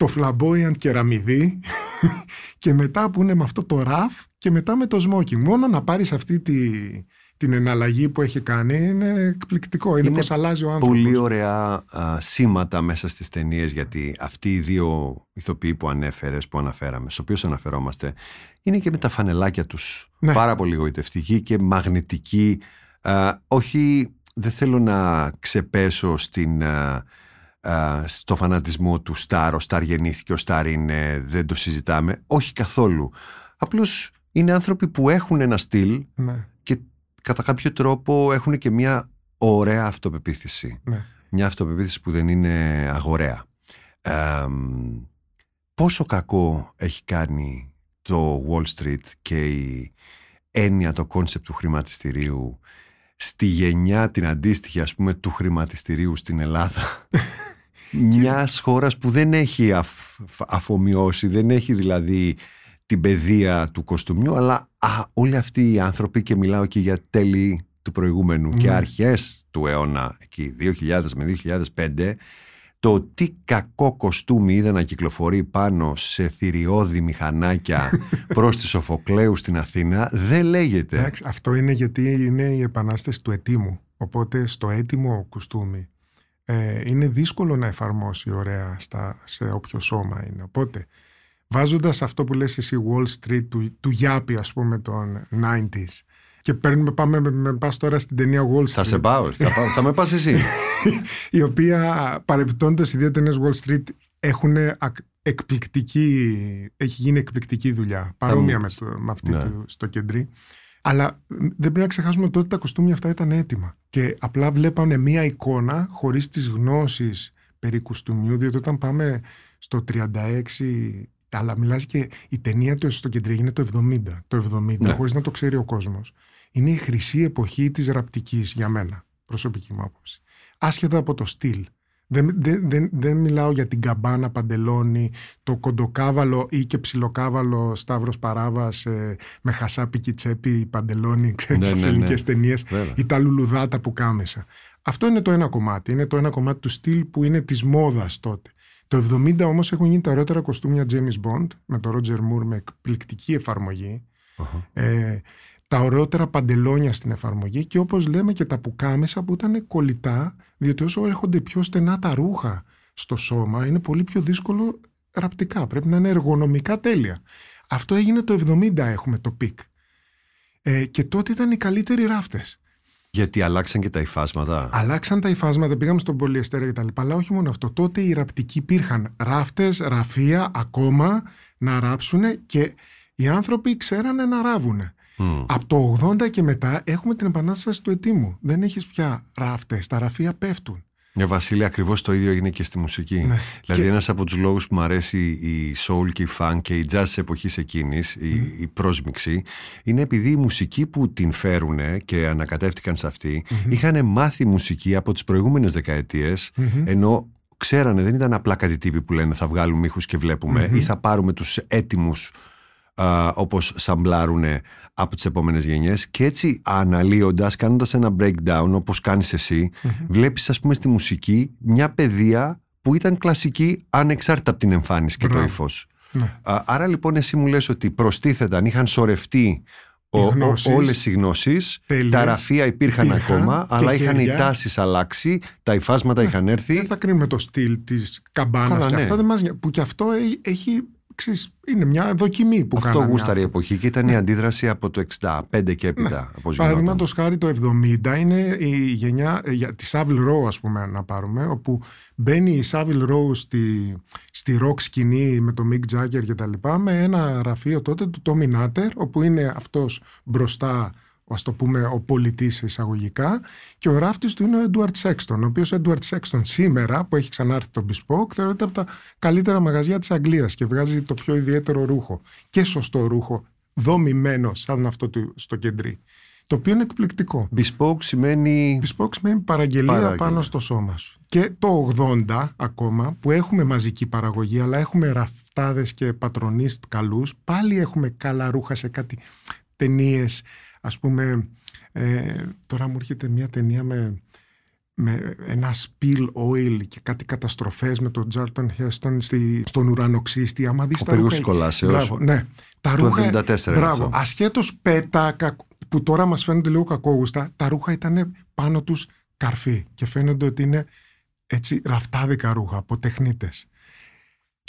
το flamboyant κεραμιδί, [LAUGHS] και μετά που είναι με αυτό το ραφ, και μετά με το smoking. Μόνο να πάρεις αυτή τη, την εναλλαγή που έχει κάνει είναι εκπληκτικό. Είναι, Είναι πως αλλάζει ο άνθρωπος. Πολύ ωραία α, σήματα μέσα στις ταινίες γιατί αυτοί οι δύο ηθοποιοί που ανέφερες, που αναφέραμε, στους οποίους αναφερόμαστε, είναι και με τα φανελάκια τους Ναι. πάρα πολύ γοητευτικοί και μαγνητικοί. Α, όχι, δεν θέλω να ξεπέσω στην, α, α, στο φανατισμό του Στάρ, ο Στάρ γεννήθηκε, ο Στάρ είναι, δεν το συζητάμε. Όχι καθόλου. Απλώς είναι άνθρωποι που έχουν ένα στυλ Ναι, και κατά κάποιο τρόπο έχουν και μια ωραία αυτοπεποίθηση. ναι. Μια αυτοπεποίθηση που δεν είναι αγοραία. Ε, πόσο κακό έχει κάνει το το Wall Street και η έννοια, το concept του χρηματιστηρίου στη γενιά την αντίστοιχη ας πούμε του χρηματιστηρίου στην Ελλάδα [LAUGHS] μιας χώρας που δεν έχει αφ, αφομοιώσει, δεν έχει δηλαδή την παιδεία του κοστούμιου αλλά α, όλοι αυτοί οι άνθρωποι και μιλάω και για τέλη του προηγούμενου και Ναι. αρχές του αιώνα εκεί 2000 με 2005 το τι κακό κοστούμι είδα να κυκλοφορεί πάνω σε θηριώδη μηχανάκια [LAUGHS] προς τη Σοφοκλέους στην Αθήνα δεν λέγεται. Εντάξει, αυτό είναι γιατί είναι η επανάσταση του ετήμου. Οπότε στο έτοιμο κουστούμι ε, είναι δύσκολο να εφαρμόσει ωραία στα, σε όποιο σώμα είναι. Οπότε βάζοντας αυτό που λες εσύ Wall Street του, του Γιάπη ας πούμε των 90s και παίρνουμε, πάμε, με, με πας τώρα στην ταινία Wall Street Θα σε πάω, θα, πάω- θα με πας εσύ. [LAUGHS] η οποία παρεμπιπτόντως οι δύο ταινίες Wall Street έχουν ακ- εκπληκτική, έχει γίνει εκπληκτική δουλειά. Παρόμοια με, το- με αυτή Ναι. του στο κεντρί. Αλλά μ, δεν πρέπει να ξεχάσουμε ότι τότε τα κοστούμια αυτά ήταν έτοιμα. Και απλά βλέπανε μία εικόνα χωρίς τις γνώσεις περί κουστούμιου, διότι όταν πάμε στο 36, αλλά μιλάς και η ταινία του στο κεντρί είναι το 70, το 70 Ναι. χωρίς να το ξέρει ο κόσμος. Είναι η χρυσή εποχή της ραπτικής για μένα, προσωπική μου άποψη. Άσχετα από το στυλ. Δεν, δεν, δεν, δεν μιλάω για την καμπάνα παντελόνι, το κοντοκάβαλο ή και ψιλοκάβαλο Σταύρος Παράβας ε, με χασάπικι τσέπη παντελόνι, ξέρεις, Ναι, στις ναι, ναι. ελληνικές ταινίες Βέβαια. ή τα λουλουδάτα που κάμεσα. Αυτό είναι το ένα κομμάτι. Είναι το ένα κομμάτι του στυλ που είναι της μόδας τότε. Το 70 όμως έχουν γίνει τα ωραίτερα κοστούμια James Bond με τον Roger Moore με εκπληκτική εφαρμογή. Ε, τα ωραιότερα παντελόνια στην εφαρμογή και όπως λέμε και τα πουκάμισα που ήταν κολλητά διότι όσο έρχονται πιο στενά τα ρούχα στο σώμα είναι πολύ πιο δύσκολο ραπτικά. Πρέπει να είναι εργονομικά τέλεια. Αυτό έγινε το 70 έχουμε το peak. Ε, και τότε ήταν οι καλύτεροι ράφτες. Γιατί αλλάξαν και τα υφάσματα; Αλλάξαν τα υφάσματα, πήγαμε στον πολυεστέρα και τα λοιπά. Αλλά όχι μόνο αυτό. Τότε οι ραπτικοί υπήρχαν ράφτες, ραφεία ακόμα να ράψουν και οι άνθρωποι ξέρανε να ράβουνε. Μμ. Από το 80 και μετά έχουμε την επανάσταση του ετοίμου. Δεν έχεις πια ράφτες, τα ραφεία πέφτουν. Ναι, Βασίλη, ακριβώς το ίδιο έγινε και στη μουσική. Ναι. Δηλαδή, Και- ένας από τους λόγους που μου αρέσει η soul και η funk και η jazz της εποχής εκείνης, η, η πρόσμιξη, είναι επειδή η μουσική που την φέρουν και ανακατεύτηκαν σε αυτή, είχαν μάθει μουσική από τις προηγούμενες δεκαετίες, ενώ ξέρανε, δεν ήταν απλά κάτι τύποι που λένε θα βγάλουμε ήχους και βλέπουμε ή θα πάρουμε τους έτοιμους α, όπως σαμπλάρουν από τις επόμενες γενιές και έτσι αναλύοντας, κάνοντας ένα breakdown όπως κάνεις εσύ, βλέπεις ας πούμε στη μουσική μια παιδεία που ήταν κλασική ανεξάρτητα από την εμφάνιση και το Μπράβο. ύφος. Ναι. Α, Άρα λοιπόν εσύ μου λες ότι προστίθεταν, είχαν σωρευτεί ο, ο, γνώσεις. όλες οι γνώσεις, Τέλειες. τα ραφεία υπήρχαν, Υπήρχαν ακόμα, και αλλά είχαν οι χέρια. τάσεις αλλάξει, τα υφάσματα είχαν έρθει. Δεν θα κρίνουμε το στυλ της καμπάνας Καλά, και ναι. αυτά δεν μας... νοιάζει, που και αυτό έχει- έχει... ξέρεις, είναι μια δοκιμή που Αυτό κάνανε γούσταρε η άνθρωποι. εποχή και ήταν η αντίδραση από το 65 και έπειτα. όπως Παραδείγματος γινόταν. χάρη το 70 είναι η γενιά ε, για της Savile Row ας πούμε να πάρουμε όπου μπαίνει η Savile Row στη, στη rock σκηνή με το Mick Jagger και τα λοιπά με ένα γραφείο τότε του Tommy Nutter όπου είναι αυτός μπροστά ας το πούμε ο πολιτής εισαγωγικά και ο ράφτης του είναι ο Edward Sexton ο οποίος Edward Sexton σήμερα που έχει ξανάρθει το Bespoke θεωρείται από τα καλύτερα μαγαζιά της Αγγλίας και βγάζει το πιο ιδιαίτερο ρούχο και σωστό ρούχο δομημένο σαν αυτό του, στο κεντρί το οποίο είναι εκπληκτικό. Bespoke σημαίνει. Bespoke σημαίνει παραγγελία, Παραγγελία. πάνω στο σώμα σου. Και το 80 ακόμα που έχουμε μαζική παραγωγή αλλά έχουμε ραφτάδες και πατρονίστ καλούς πάλι έχουμε καλά ρούχα σε κάτι ταινίες. Ας πούμε ε, τώρα μου έρχεται μια ταινία με, με ένα spill oil και κάτι καταστροφές με τον Τζάρτον Heston στη, στον ουρανοξύστη άμα δεις Ο τα Πύργος ρούχα- της Κολάσεως. Μπράβο, ναι. Τα Του ρούχα, 74 είναι μπράβο, αυτό. ασχέτως πέτα κακ- που τώρα μας φαίνονται λίγο κακόγουστα, τα ρούχα ήταν πάνω τους καρφί και φαίνονται ότι είναι έτσι ραφτάδικα ρούχα από τεχνίτες.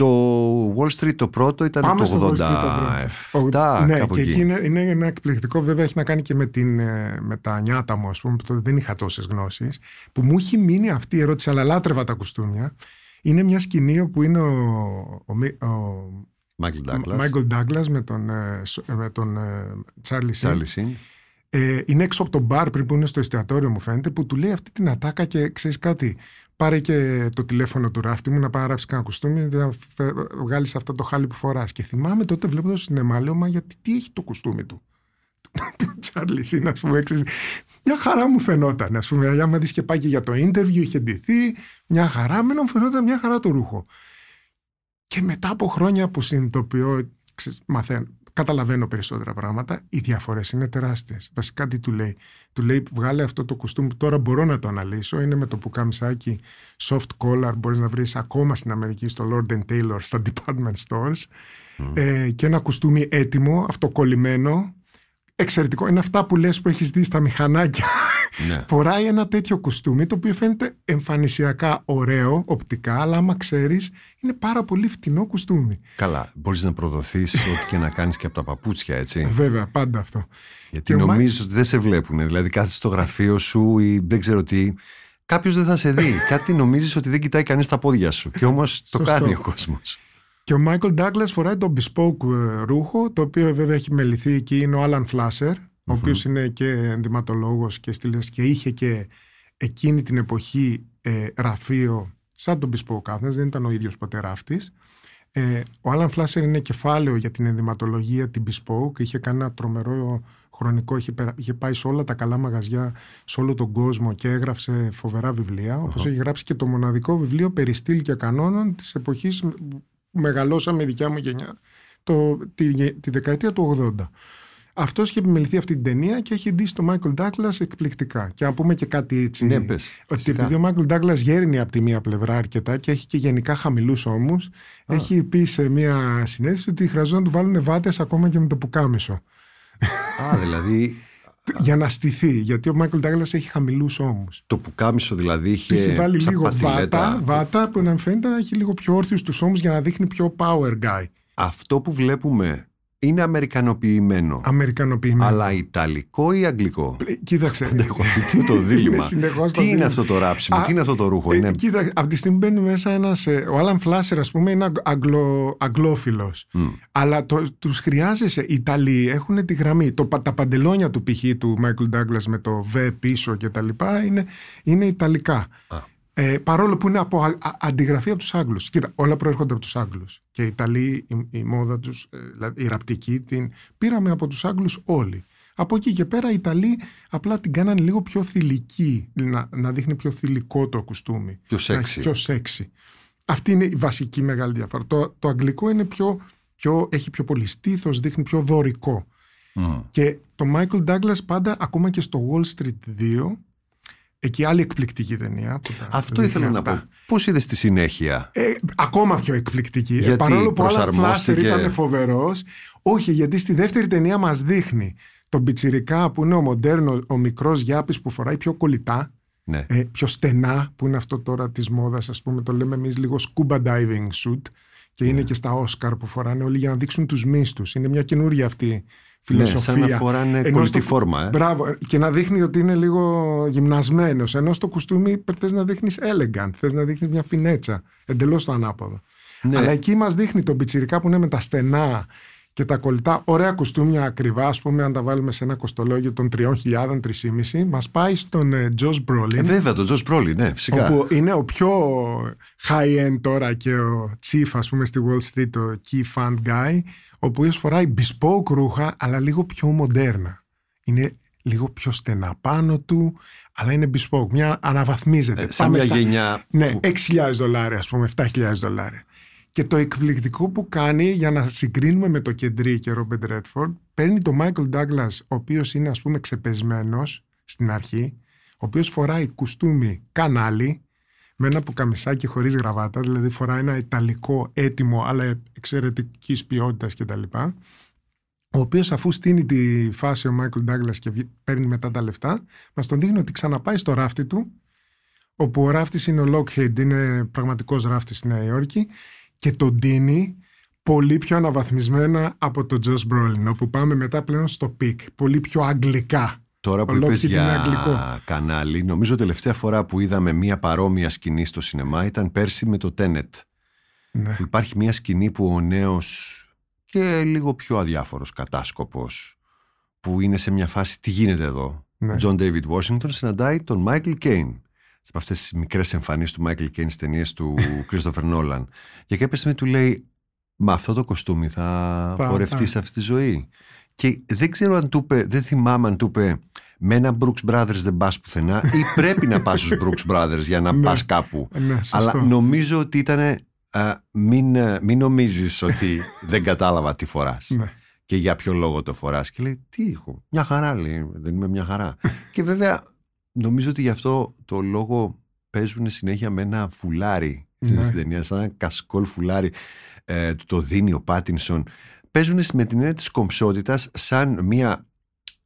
Το Wall Street το πρώτο ήταν Πάμε στο το Wall Street το 87. πρώτο. ναι, κάπου και εκεί. εκεί είναι, είναι ένα εκπληκτικό, βέβαια έχει να κάνει και με, την, ε, με τα νιάτα μου, ας πούμε, που τότε δεν είχα τόσες γνώσεις, που μου έχει μείνει αυτή η ερώτηση, αλλά λάτρευα τα κουστούμια. Είναι μια σκηνή όπου είναι ο, ο, Μι- ο Michael Douglas. Michael Douglas με τον, ε, σ- με τον ε, Charlie Sheen Charlie Sheen. Ε, είναι έξω από τον μπαρ πριν που είναι στο εστιατόριο μου φαίνεται που του λέει αυτή την ατάκα και ξέρεις κάτι πάρε και το τηλέφωνο του ράφτη μου να πάει να ράψει κανένα κουστούμι να βγάλεις αυτό το χάλι που φοράς. Και θυμάμαι τότε βλέποντας το σινεμά λέω μα γιατί τι έχει το κουστούμι του; [LAUGHS] Του Τσάρλι είναι, ας πούμε, έξι. Μια χαρά μου φαινόταν. Α πούμε, άμα δεις και πάει και για το interview, είχε ντυθεί. Μια χαρά, μένα μου φαινόταν μια χαρά το ρούχο. Και μετά από χρόνια που συνειδητοποιώ, μαθαίνω, καταλαβαίνω περισσότερα πράγματα, οι διαφορές είναι τεράστιες. Βασικά τι του λέει. Του λέει, βγάλε αυτό το κουστούμι που τώρα μπορώ να το αναλύσω. Είναι με το πουκάμισάκι soft collar, μπορείς να βρεις ακόμα στην Αμερική στο Lord Taylor, στα department stores. Ε, και ένα κουστούμι έτοιμο, αυτοκολλημένο, εξαιρετικό. Είναι αυτά που λες που έχεις δει στα μηχανάκια. Ναι. Φοράει ένα τέτοιο κουστούμι το οποίο φαίνεται εμφανισιακά ωραίο οπτικά αλλά άμα ξέρεις είναι πάρα πολύ φτηνό κουστούμι. Καλά, μπορείς να προδοθείς ό,τι και να κάνεις και από τα παπούτσια έτσι. Βέβαια, πάντα αυτό. Γιατί νομίζεις ότι δεν σε βλέπουν. Δηλαδή κάθεσαι στο γραφείο σου ή δεν ξέρω τι. Κάποιος δεν θα σε δει. [LAUGHS] Κάτι νομίζεις ότι δεν κοιτάει κανείς τα πόδια σου. Και όμως το κάνει ο κόσμος. Και ο Μάικλ Ντάγκλα φοράει το bespoke ε, ρούχο, το οποίο βέβαια έχει μεληθεί εκεί. Είναι ο Άλαν Φλάσερ, ο οποίος είναι και ενδυματολόγος και στήλες και είχε και εκείνη την εποχή ε, ραφείο σαν τον bespoke Athens, δεν ήταν ο ίδιος ποτέ ράφτης. Ε, ο Άλαν Φλάσερ είναι κεφάλαιο για την ενδυματολογία, την bespoke. Είχε κάνει ένα τρομερό χρονικό, είχε, είχε πάει σε όλα τα καλά μαγαζιά, σε όλο τον κόσμο και έγραψε φοβερά βιβλία. Όπως έχει γράψει και το μοναδικό βιβλίο περί στυλ και κανόνων της εποχής μεγαλώσαμε η δικιά μου γενιά το, τη, τη δεκαετία του 80. Αυτός είχε επιμεληθεί αυτή την ταινία και έχει ντύσει τον Μάικλ Ντάγκλας εκπληκτικά. Και να πούμε και κάτι έτσι. Ναι, πες, ότι επειδή ο Μάικλ Ντάγκλας γέρνει από τη μία πλευρά αρκετά και έχει και γενικά χαμηλούς ώμους, έχει πει σε μία συνέντευξη ότι χρειαζόταν να του βάλουν βάτες ακόμα και με το πουκάμισο. Α, δηλαδή [LAUGHS] για να στηθεί. Γιατί ο Μάικλ Ντάγκλας έχει χαμηλούς ώμους. Το πουκάμισο δηλαδή είχε. Έχει βάλει λίγο βάτα, βάτα που να φαίνεται να έχει λίγο πιο όρθιου τους ώμους για να δείχνει πιο power guy. Αυτό που βλέπουμε είναι αμερικανοποιημένο. Αμερικανοποιημένο. Αλλά ιταλικό ή αγγλικό; Κοίταξε. τι [LAUGHS] είναι το δίλημα. τι είναι αυτό το ράψιμο, τι είναι αυτό το ρούχο. Ε, είναι... Κοίταξε, από τη στιγμή μπαίνει μέσα ένας. Ε, ο Άλαν Φλάσερ, ας πούμε, είναι αγγλο, αγγλόφιλος. Αλλά τους χρειάζεσαι. Οι Ιταλοί έχουν τη γραμμή. Το, τα παντελόνια του π.χ. του Μάικλ Ντάγκλα με το β πίσω κτλ. Είναι, είναι Ιταλικά. Ε, παρόλο που είναι από α, αντιγραφή από τους Άγγλους. Κοίτα, όλα προέρχονται από τους Άγγλους. Και οι Ιταλοί, η, η μόδα τους, ε, δηλαδή η ραπτική, την πήραμε από τους Άγγλους όλοι. Από εκεί και πέρα οι Ιταλοί απλά την κάνανε λίγο πιο θηλυκή, να, να δείχνει πιο θηλυκό το κουστούμι. Πιο σεξι. Πιο σεξι. Αυτή είναι η βασική μεγάλη διαφορά. Το, το αγγλικό είναι πιο, πιο, έχει πιο πολύ στήθος, δείχνει πιο δωρικό. Mm. Και το Michael Douglas πάντα, ακόμα και στο Wall Street 2, Εκεί άλλη εκπληκτική ταινία. Που τα Αυτό ήθελα να πω. Πώς είδες τη συνέχεια; Ε, ακόμα πιο εκπληκτική. Γιατί παρόλο που ο Φλάστερ ήταν φοβερός. Όχι, γιατί στη δεύτερη ταινία μας δείχνει τον πιτσιρικά που είναι ο μοντέρνο, ο μικρός Γιάπης που φοράει πιο κολλητά. Ναι. Ε, πιο στενά, που είναι αυτό τώρα της μόδας, ας πούμε, το λέμε εμείς λίγο scuba diving suit. Και είναι ναι. και στα Όσκαρ που φοράνε όλοι για να δείξουν τους μίστου. Είναι μια καινούρια αυτή φιλοσοφία. Ναι, σαν να φοράνε κολλητή φόρμα. Ε. Μπράβο. Και να δείχνει ότι είναι λίγο γυμνασμένος. Ενώ στο κουστούμι θες να δείχνεις elegant, θες να δείχνεις μια φινέτσα. Εντελώς το ανάποδο. Ναι. Αλλά εκεί μας δείχνει τον πιτσιρικά που είναι με τα στενά και τα κολλητά, ωραία κουστούμια ακριβά, ας πούμε, αν τα βάλουμε σε ένα κοστολόγιο των 3.000, 3.500, μας πάει στον Τζο ε, Μπρόλιν. Ε, βέβαια, τον Τζο Μπρόλιν, ναι, φυσικά. Όπου είναι ο πιο high-end τώρα και ο chief, ας πούμε, στη Wall Street, ο key fund guy, ο οποίο φοράει bespoke ρούχα, αλλά λίγο πιο μοντέρνα. Είναι λίγο πιο στενά πάνω του, αλλά είναι bespoke. Μια αναβαθμίζεται. Ε, σαν μια γενιά. Ναι, 6.000 δολάρια, ας πούμε, 7.000 δολάρια. Και το εκπληκτικό που κάνει για να συγκρίνουμε με το Κεντρί και Ρόμπεντ Ρέτφορντ, παίρνει τον Μάικλ Ντάγκλα, ο οποίος είναι ας πούμε ξεπεσμένος στην αρχή, ο οποίος φοράει κουστούμι Canali, με ένα πουκαμισάκι χωρίς γραβάτα, δηλαδή φοράει ένα ιταλικό έτοιμο αλλά εξαιρετικής ποιότητας κτλ. Ο οποίος αφού στήνει τη φάση ο Μάικλ Ντάγκλας και παίρνει μετά τα λεφτά, μας τον δείχνει ότι ξαναπάει στο ράφτη του, όπου ο ράφτης είναι ο Logsdail, είναι πραγματικός ράφτης στη Νέα Υόρκη, και τον ντύνει πολύ πιο αναβαθμισμένα από τον Τζος Μπρόλιν, όπου πάμε μετά πλέον στο peak, πολύ πιο αγγλικά. Τώρα που είπες για Canali, νομίζω τελευταία φορά που είδαμε μία παρόμοια σκηνή στο σινεμά ήταν πέρσι με το Tenet. Ναι. Υπάρχει μία σκηνή που ο νέος και λίγο πιο αδιάφορος κατάσκοπος που είναι σε μια φάση τι γίνεται εδώ; Ναι. Ο Τζον Ντέιβιντ Washington συναντάει τον Μάικλ Κέιν. Από αυτές τις μικρές εμφανίσεις του Μάικλ Κέιν στις ταινίες του Κρίστοφερ Νόλαν. Για κάποια στιγμή του λέει, Μα αυτό το κοστούμι θα Πα- πορευτεί α. σε αυτή τη ζωή. Και δεν ξέρω αν του είπε, δεν θυμάμαι αν του είπε με ένα Brooks Brothers δεν πας πουθενά ή [LAUGHS] πρέπει να πας στους Brooks Brothers για να Ναι. πας κάπου. Ναι, σωστό. Αλλά νομίζω ότι ήταν. μην, ε, μην νομίζεις ότι [LAUGHS] δεν κατάλαβα τι φοράς Ναι. και για ποιο λόγο το φοράς και λέει τι έχω, μια χαρά λέει, δεν είμαι μια χαρά [LAUGHS] και βέβαια νομίζω ότι γι' αυτό το λόγο παίζουν συνέχεια με ένα φουλάρι Ναι. στην ταινία, σαν ένα κασκόλ φουλάρι ε, του το δίνει ο Πάτινσον παίζουν με την έννοια της κομψότητας σαν μια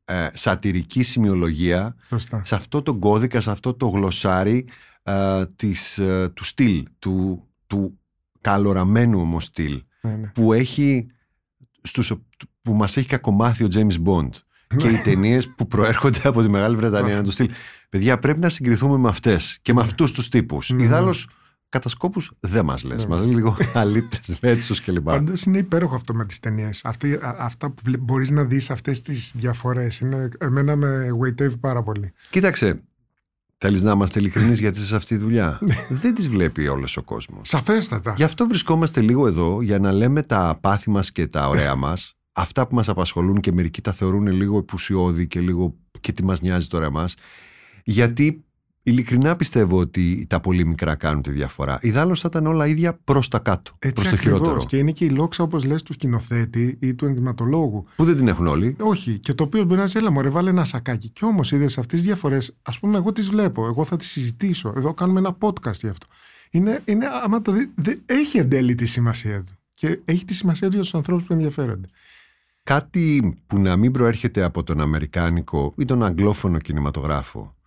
ε, σατυρική σημειολογία Σωστά. σε αυτό το κώδικα, σε αυτό το γλωσσάρι ε, της, ε, του στυλ, του, του καλοραμένου όμως στυλ Ναι, ναι. που έχει στους, που μας έχει κακομάθει ο James Bond και οι ταινίες που προέρχονται από τη Μεγάλη Βρετανία να του στυλ. Παιδιά, πρέπει να συγκριθούμε με αυτές και με αυτούς τους τύπους. Ναι. Ιδάλως, κατά σκόπους δεν μας λες. Ναι. Μας λες λίγο [LAUGHS] αλήτες, λέτσους κλπ. Πάντως είναι υπέροχο αυτό με τις ταινίες. Αυτά που μπορείς να δεις αυτές τις διαφορές. Εμένα με γοητεύει πάρα πολύ. Κοίταξε, θέλεις να είμαστε ειλικρινείς [LAUGHS] γιατί είσαι σε αυτή τη δουλειά; δεν τις βλέπει όλος ο κόσμος. Σαφέστατα. Γι' αυτό βρισκόμαστε λίγο εδώ για να λέμε τα πάθη μας και τα ωραία [LAUGHS] μας. Αυτά που μας απασχολούν και μερικοί τα θεωρούν λίγο επουσιώδη και λίγο και τι μας νοιάζει τώρα εμάς. Γιατί ειλικρινά πιστεύω ότι τα πολύ μικρά κάνουν τη διαφορά. Ιδάλλως θα ήταν όλα ίδια προς τα κάτω, Έτσι προς το ακριβώς. χειρότερο. Και είναι και η λόξα, όπως λες, του σκηνοθέτη ή του ενδυματολόγου. Που δεν την έχουν όλοι. Όχι. Και το οποίο μπορεί να σε έλα, μωρέ, βάλε ένα σακάκι. Και όμως είδες αυτές τις διαφορές, ας πούμε, εγώ τις βλέπω. Εγώ θα τις συζητήσω. Εδώ κάνουμε ένα podcast γι' αυτό. Είναι, είναι άμα το δει, δε- έχει εν τέλει τη σημασία του. Και έχει τη σημασία του για τους ανθρώπους που ενδιαφέρονται. Κάτι που να μην προέρχεται από τον Αμερικάνικο ή τον Αγγλόφωνο κινηματογράφο α,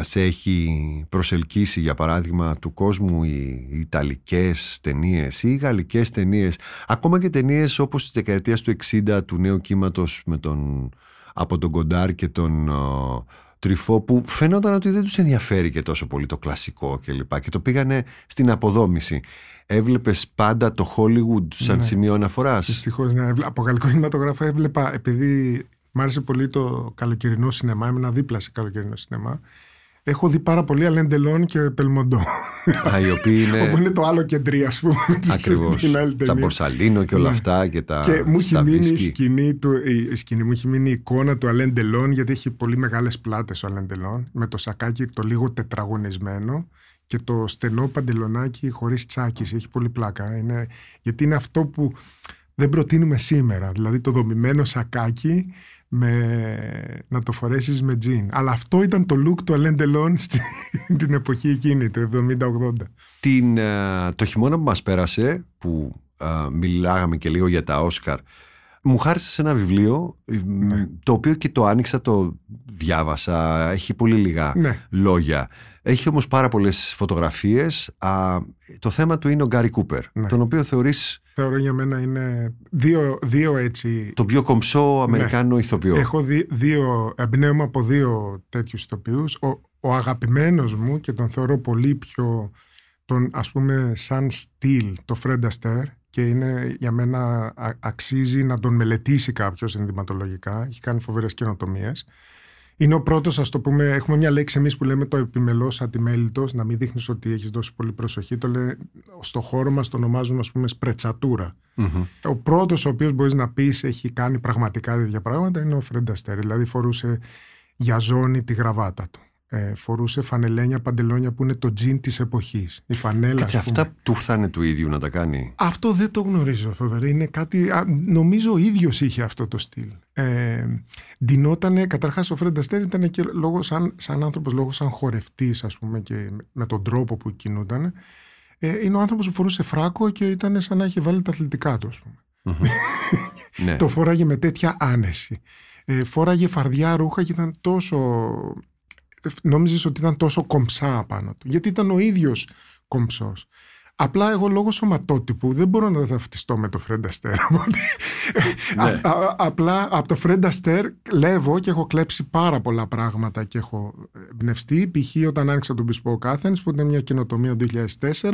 σε έχει προσελκύσει για παράδειγμα του κόσμου οι Ιταλικές ταινίες ή οι Γαλλικές ταινίες ακόμα και ταινίες όπως της δεκαετίας του 60 του νέου κύματος με τον, από τον Κοντάρ και τον α, Τρυφό που φαίνονταν ότι δεν τους ενδιαφέρει και τόσο πολύ το κλασικό και λοιπά και το πήγανε στην αποδόμηση. Έβλεπες πάντα το Hollywood σαν Ναι. σημείο αναφοράς; Δυστυχώς, ναι, έβλε- από γαλλικό κινηματογράφο έβλεπα, επειδή μ' άρεσε πολύ το καλοκαιρινό σινεμά, ήμουν δίπλα σε καλοκαιρινό σινεμά. Έχω δει πάρα πολύ Αλέντελόν και Πελμοντό. Α, οι οποίοι [LAUGHS] είναι Όπου είναι το άλλο κεντρί, ας πούμε. [LAUGHS] της- ακριβώς την άλλη τα ταινία. Μπορσαλίνο και όλα Ναι. αυτά και τα Και μου έχει τα μείνει η βίσκι. σκηνή, του, η σκηνή, μου έχει μείνει η εικόνα του Αλέν Τελών, γιατί έχει πολύ μεγάλες πλάτες ο Αλέν Τελών, με το σακάκι το λίγο τετραγωνισμένο και το στενό παντελονάκι χωρίς τσάκιση. Έχει πολύ πλάκα. Είναι, γιατί είναι αυτό που δεν προτείνουμε σήμερα. Δηλαδή το δομημένο σακάκι με, να το φορέσεις με τζιν. Αλλά αυτό ήταν το look του Αλέν Τελών στην εποχή εκείνη, το 70-80. Την, ε, το χειμώνα που μας πέρασε που ε, μιλάγαμε και λίγο για τα Όσκαρ μου χάρισες ένα βιβλίο ε, Ναι. το οποίο και το άνοιξα το διάβασα έχει πολύ λίγα Ναι. λόγια έχει όμως πάρα πολλές φωτογραφίες Α, το θέμα του είναι ο Γκάρι Κούπερ Ναι. τον οποίο θεωρείς Θεωρώ για μένα είναι δύο, δύο έτσι τον πιο κομψό Αμερικάνο ηθοποιό Ναι. Έχω δει δύο, εμπνέομαι από δύο τέτοιους ηθοποιούς. Ο, ο αγαπημένος μου και τον θεωρώ πολύ πιο, τον ας πούμε σαν στυλ, το Fred Astaire και είναι για μένα α- αξίζει να τον μελετήσει κάποιος ενδυματολογικά. Έχει κάνει φοβερές καινοτομίες. Είναι ο πρώτος, ας το πούμε, έχουμε μια λέξη εμείς που λέμε το επιμελώς ατιμέλητος, να μην δείχνεις ότι έχεις δώσει πολύ προσοχή. Το λέει, στο χώρο μας το ονομάζουμε, ας πούμε, σπρετσατούρα. Μμμ. Ο πρώτος ο οποίος μπορείς να πεις έχει κάνει πραγματικά τέτοια πράγματα είναι ο Φρέντα Αστέρ. Δηλαδή φορούσε για ζώνη τη γραβάτα του. Ε, φορούσε φανελένια παντελόνια που είναι το τζιν της εποχής. Η φανέλα. Κάτσε, ας πούμε. αυτά του ήρθανε του ίδιου να τα κάνει Αυτό δεν το γνωρίζω, Θοδωρή. Είναι κάτι. α, νομίζω ο ίδιος είχε αυτό το στυλ. Ε, ντυνότανε, καταρχάς ο Φρέντα Αστέρ ήταν και λόγω, σαν, σαν άνθρωπος, λόγω σαν χορευτής, ας πούμε, και με τον τρόπο που κινούταν. Ε, είναι ο άνθρωπος που φορούσε φράκο και ήταν σαν να είχε βάλει τα αθλητικά του, ας πούμε. Μμμ. [LAUGHS] ναι. Το φόραγε με τέτοια άνεση. Ε, φόραγε φαρδιά ρούχα και ήταν τόσο... Νόμιζες ότι ήταν τόσο κομψά πάνω του. Γιατί ήταν ο ίδιος κομψός. Απλά εγώ λόγω σωματότυπου δεν μπορώ να ταυτιστώ με το Fred Astaire. [LAUGHS] Ναι. απλά από το Fred Astaire κλέβω και έχω κλέψει πάρα πολλά πράγματα και έχω εμπνευστεί. Π.χ. όταν άνοιξα τον Bespoke Athens που ήταν μια καινοτομία το 2004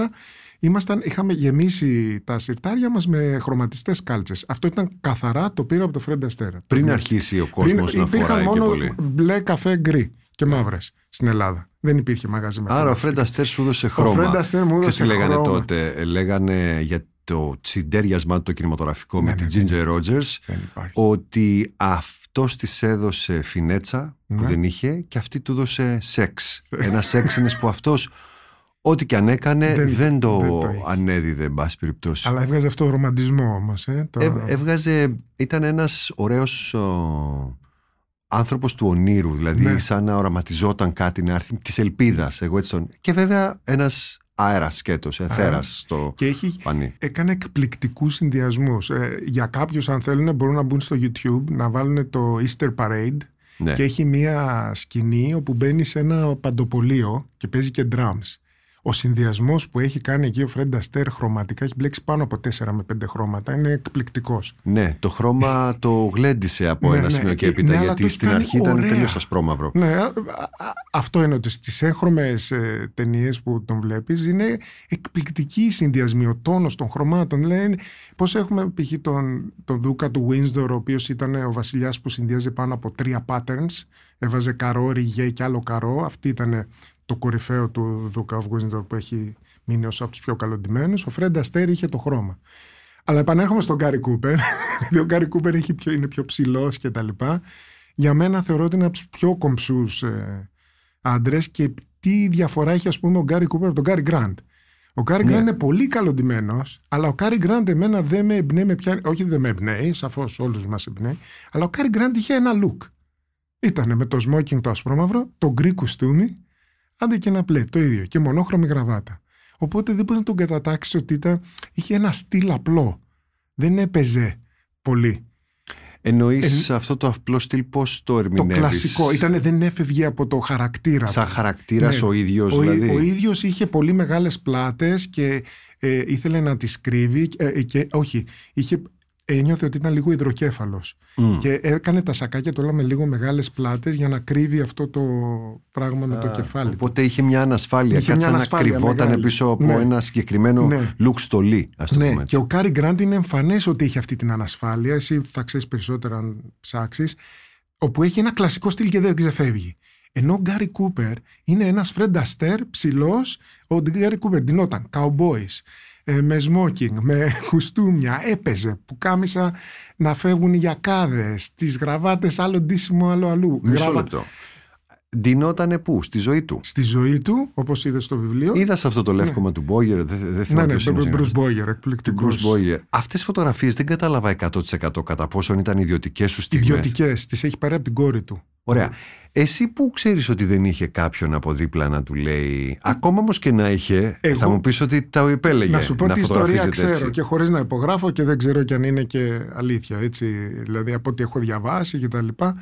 ήμασταν, είχαμε γεμίσει τα συρτάρια μας με χρωματιστές κάλτσες. Αυτό ήταν καθαρά το πήρα από το Fred Astaire. Πριν αρχίσει ο κόσμος να φοράει μόνο και πολύ. μπλε, καφέ, γκρι και μαύρες στην Ελλάδα. Δεν υπήρχε μαγαζί με Άρα ο Φρέντα Αστέρ σου έδωσε χρώμα. Ο Φρέντα μου έδωσε τι λέγανε χρώμα. τότε, λέγανε για το συντέριασμά το κινηματογραφικό Ναι, με ναι, την δεν- Ginger Rogers Δεν υπάρχει. ότι αυτός της έδωσε φινέτσα που Ναι. δεν είχε και αυτή του έδωσε σεξ. Ένα σεξ είναι που αυτός ό,τι και αν έκανε Δεν- δεν, το, δεν το είχε. ανέδιδε, εν πάση περιπτώσει. Αλλά έβγαζε αυτό το ρομαντισμό όμως. Ε, το... Έβ- έβγαζε, ήταν ένας ωραίος ο, άνθρωπος του ονείρου, δηλαδή Ναι. σαν να οραματιζόταν κάτι να έρθει της ελπίδας, εγώ έτσι τον... Και βέβαια ένας αέρας σκέτος, ε, θέρας στο και έχει, πανί. έκανε εκπληκτικούς συνδυασμούς. Ε, για κάποιους αν θέλουν μπορούν να μπουν στο YouTube να βάλουν το Easter Parade Ναι. και έχει μία σκηνή όπου μπαίνει σε ένα παντοπολείο και παίζει και drums. Ο συνδυασμός που έχει κάνει εκεί ο Φρέντα Αστέρ χρωματικά έχει μπλέξει πάνω από 4 με 5 χρώματα. Είναι εκπληκτικός. Ναι, το χρώμα [LAUGHS] το γλέντισε από Ναι, ένα ναι, σημείο και ε, έπειτα, ναι, αλλά γιατί το έχει στην κάνει αρχή ήταν ωραία. τελείως ασπρόμαυρο. Ναι, α- α- αυτό είναι ότι στις έγχρωμε ταινίες που τον βλέπεις είναι εκπληκτική η συνδυασμή, ο τόνος των χρωμάτων. Δηλαδή, πώς έχουμε π.χ. τον, τον Δούκα του Windsor, ο οποίος ήταν ο βασιλιάς που συνδυάζει πάνω από τρία patterns. Έβαζε καρό, ριγέ και άλλο καρό. Αυτή ήταν το κορυφαίο του Δούκα of Windsor που έχει μείνει ως από τους πιο καλοντυμένους. Ο Φρεντ Αστέρ είχε το χρώμα. Αλλά επανέρχομαι στον Γκάρι Κούπερ. [LAUGHS] Δηλαδή, ο Γκάρι Κούπερ έχει πιο, είναι πιο ψηλός και τα λοιπά. Για μένα θεωρώ ότι είναι από τους πιο κομψούς ε, άντρες και τι διαφορά έχει, ας πούμε, ο Γκάρι Κούπερ από τον Κάρι Γκραντ. Ο Κάρι Ναι. Γκραντ είναι πολύ καλοντυμένος, αλλά ο Κάρι Γκραντ εμένα δεν με εμπνέει, με πιάνει. Όχι, δεν με εμπνέει, σαφώς όλους μας εμπνέει, αλλά ο Γκάρι Γκραντ είχε ένα look. Ήτανε με το smoking το ασπρόμαυρο, το γκρι κουστούμι, άντε και ένα πλέ, το ίδιο, και μονόχρωμη γραβάτα. Οπότε δεν μπορείς να τον κατατάξεις ότι ήταν, είχε ένα στυλ απλό. Δεν έπαιζε πολύ. Εννοείς αυτό το απλό στυλ πώς το Το ερμηνεύεις; κλασικό. Ήτανε, δεν έφευγε από το χαρακτήρα Σαν του. χαρακτήρας Ναι. ο ίδιος Ο, δηλαδή; ο ίδιος είχε πολύ μεγάλες πλάτες και ε, ήθελε να τις κρύβει ε, ε, και όχι, είχε, ένιωθε ότι ήταν λίγο υδροκέφαλος Μμ. και έκανε τα σακάκια του όλα με λίγο μεγάλες πλάτες για να κρύβει αυτό το πράγμα με το κεφάλι του. Οπότε είχε μια ανασφάλεια, Είχε κάτι μια σαν να ανασφάλεια κρυβόταν μεγάλη. πίσω από Ναι. ένα συγκεκριμένο Ναι. look στολή, ας το Ναι, πούμε έτσι. και ο Κάρι Γκραντ είναι εμφανές ότι έχει αυτή την ανασφάλεια. Εσύ θα ξέρεις περισσότερα αν ψάξεις. Όπου έχει ένα κλασικό στυλ και δεν ξεφεύγει. Ενώ ο Γκάρι Κούπερ είναι ένας Φρεντ Αστέρ ψηλός. Ο Γκάρι Κούπερ ντυνόταν cowboys, ε, με smoking, με [LAUGHS] κουστούμια. Έπαιζε που κάμισα να φεύγουν οι γιακάδες, τις γραβάτες, άλλο ντύσιμο, άλλο αλλού. Μισό Γραβα- λεπτό. Ντυνότανε πού, στη ζωή του. Στη ζωή του, όπως είδες στο βιβλίο. Είδας αυτό το λεύκομα του Μπόγερ, δεν δεν Ναι, θυμάμαι ναι, ποιος είναι ο Μπρουσ συγγραφέας. Μπόγερ, Του εκπληκτικός. Bruce Boyer. Αυτές οι φωτογραφίες δεν κατάλαβα 100% κατά πόσον ήταν ιδιωτικές σου στιγμές. Ιδιωτικές, τις έχει πάρει από την κόρη του. Ωραία. Εσύ που ξέρεις ότι δεν είχε κάποιον από δίπλα να του λέει, ακόμα όμως και να είχε, Εγώ- θα μου πεις ότι τα επέλεγε Να σου πω τι ιστορία φωτογραφίζεται ξέρω και χωρίς να υπογράφω και δεν ξέρω και αν είναι και αλήθεια. Έτσι. Δηλαδή από ό,τι έχω διαβάσει και τα λοιπά.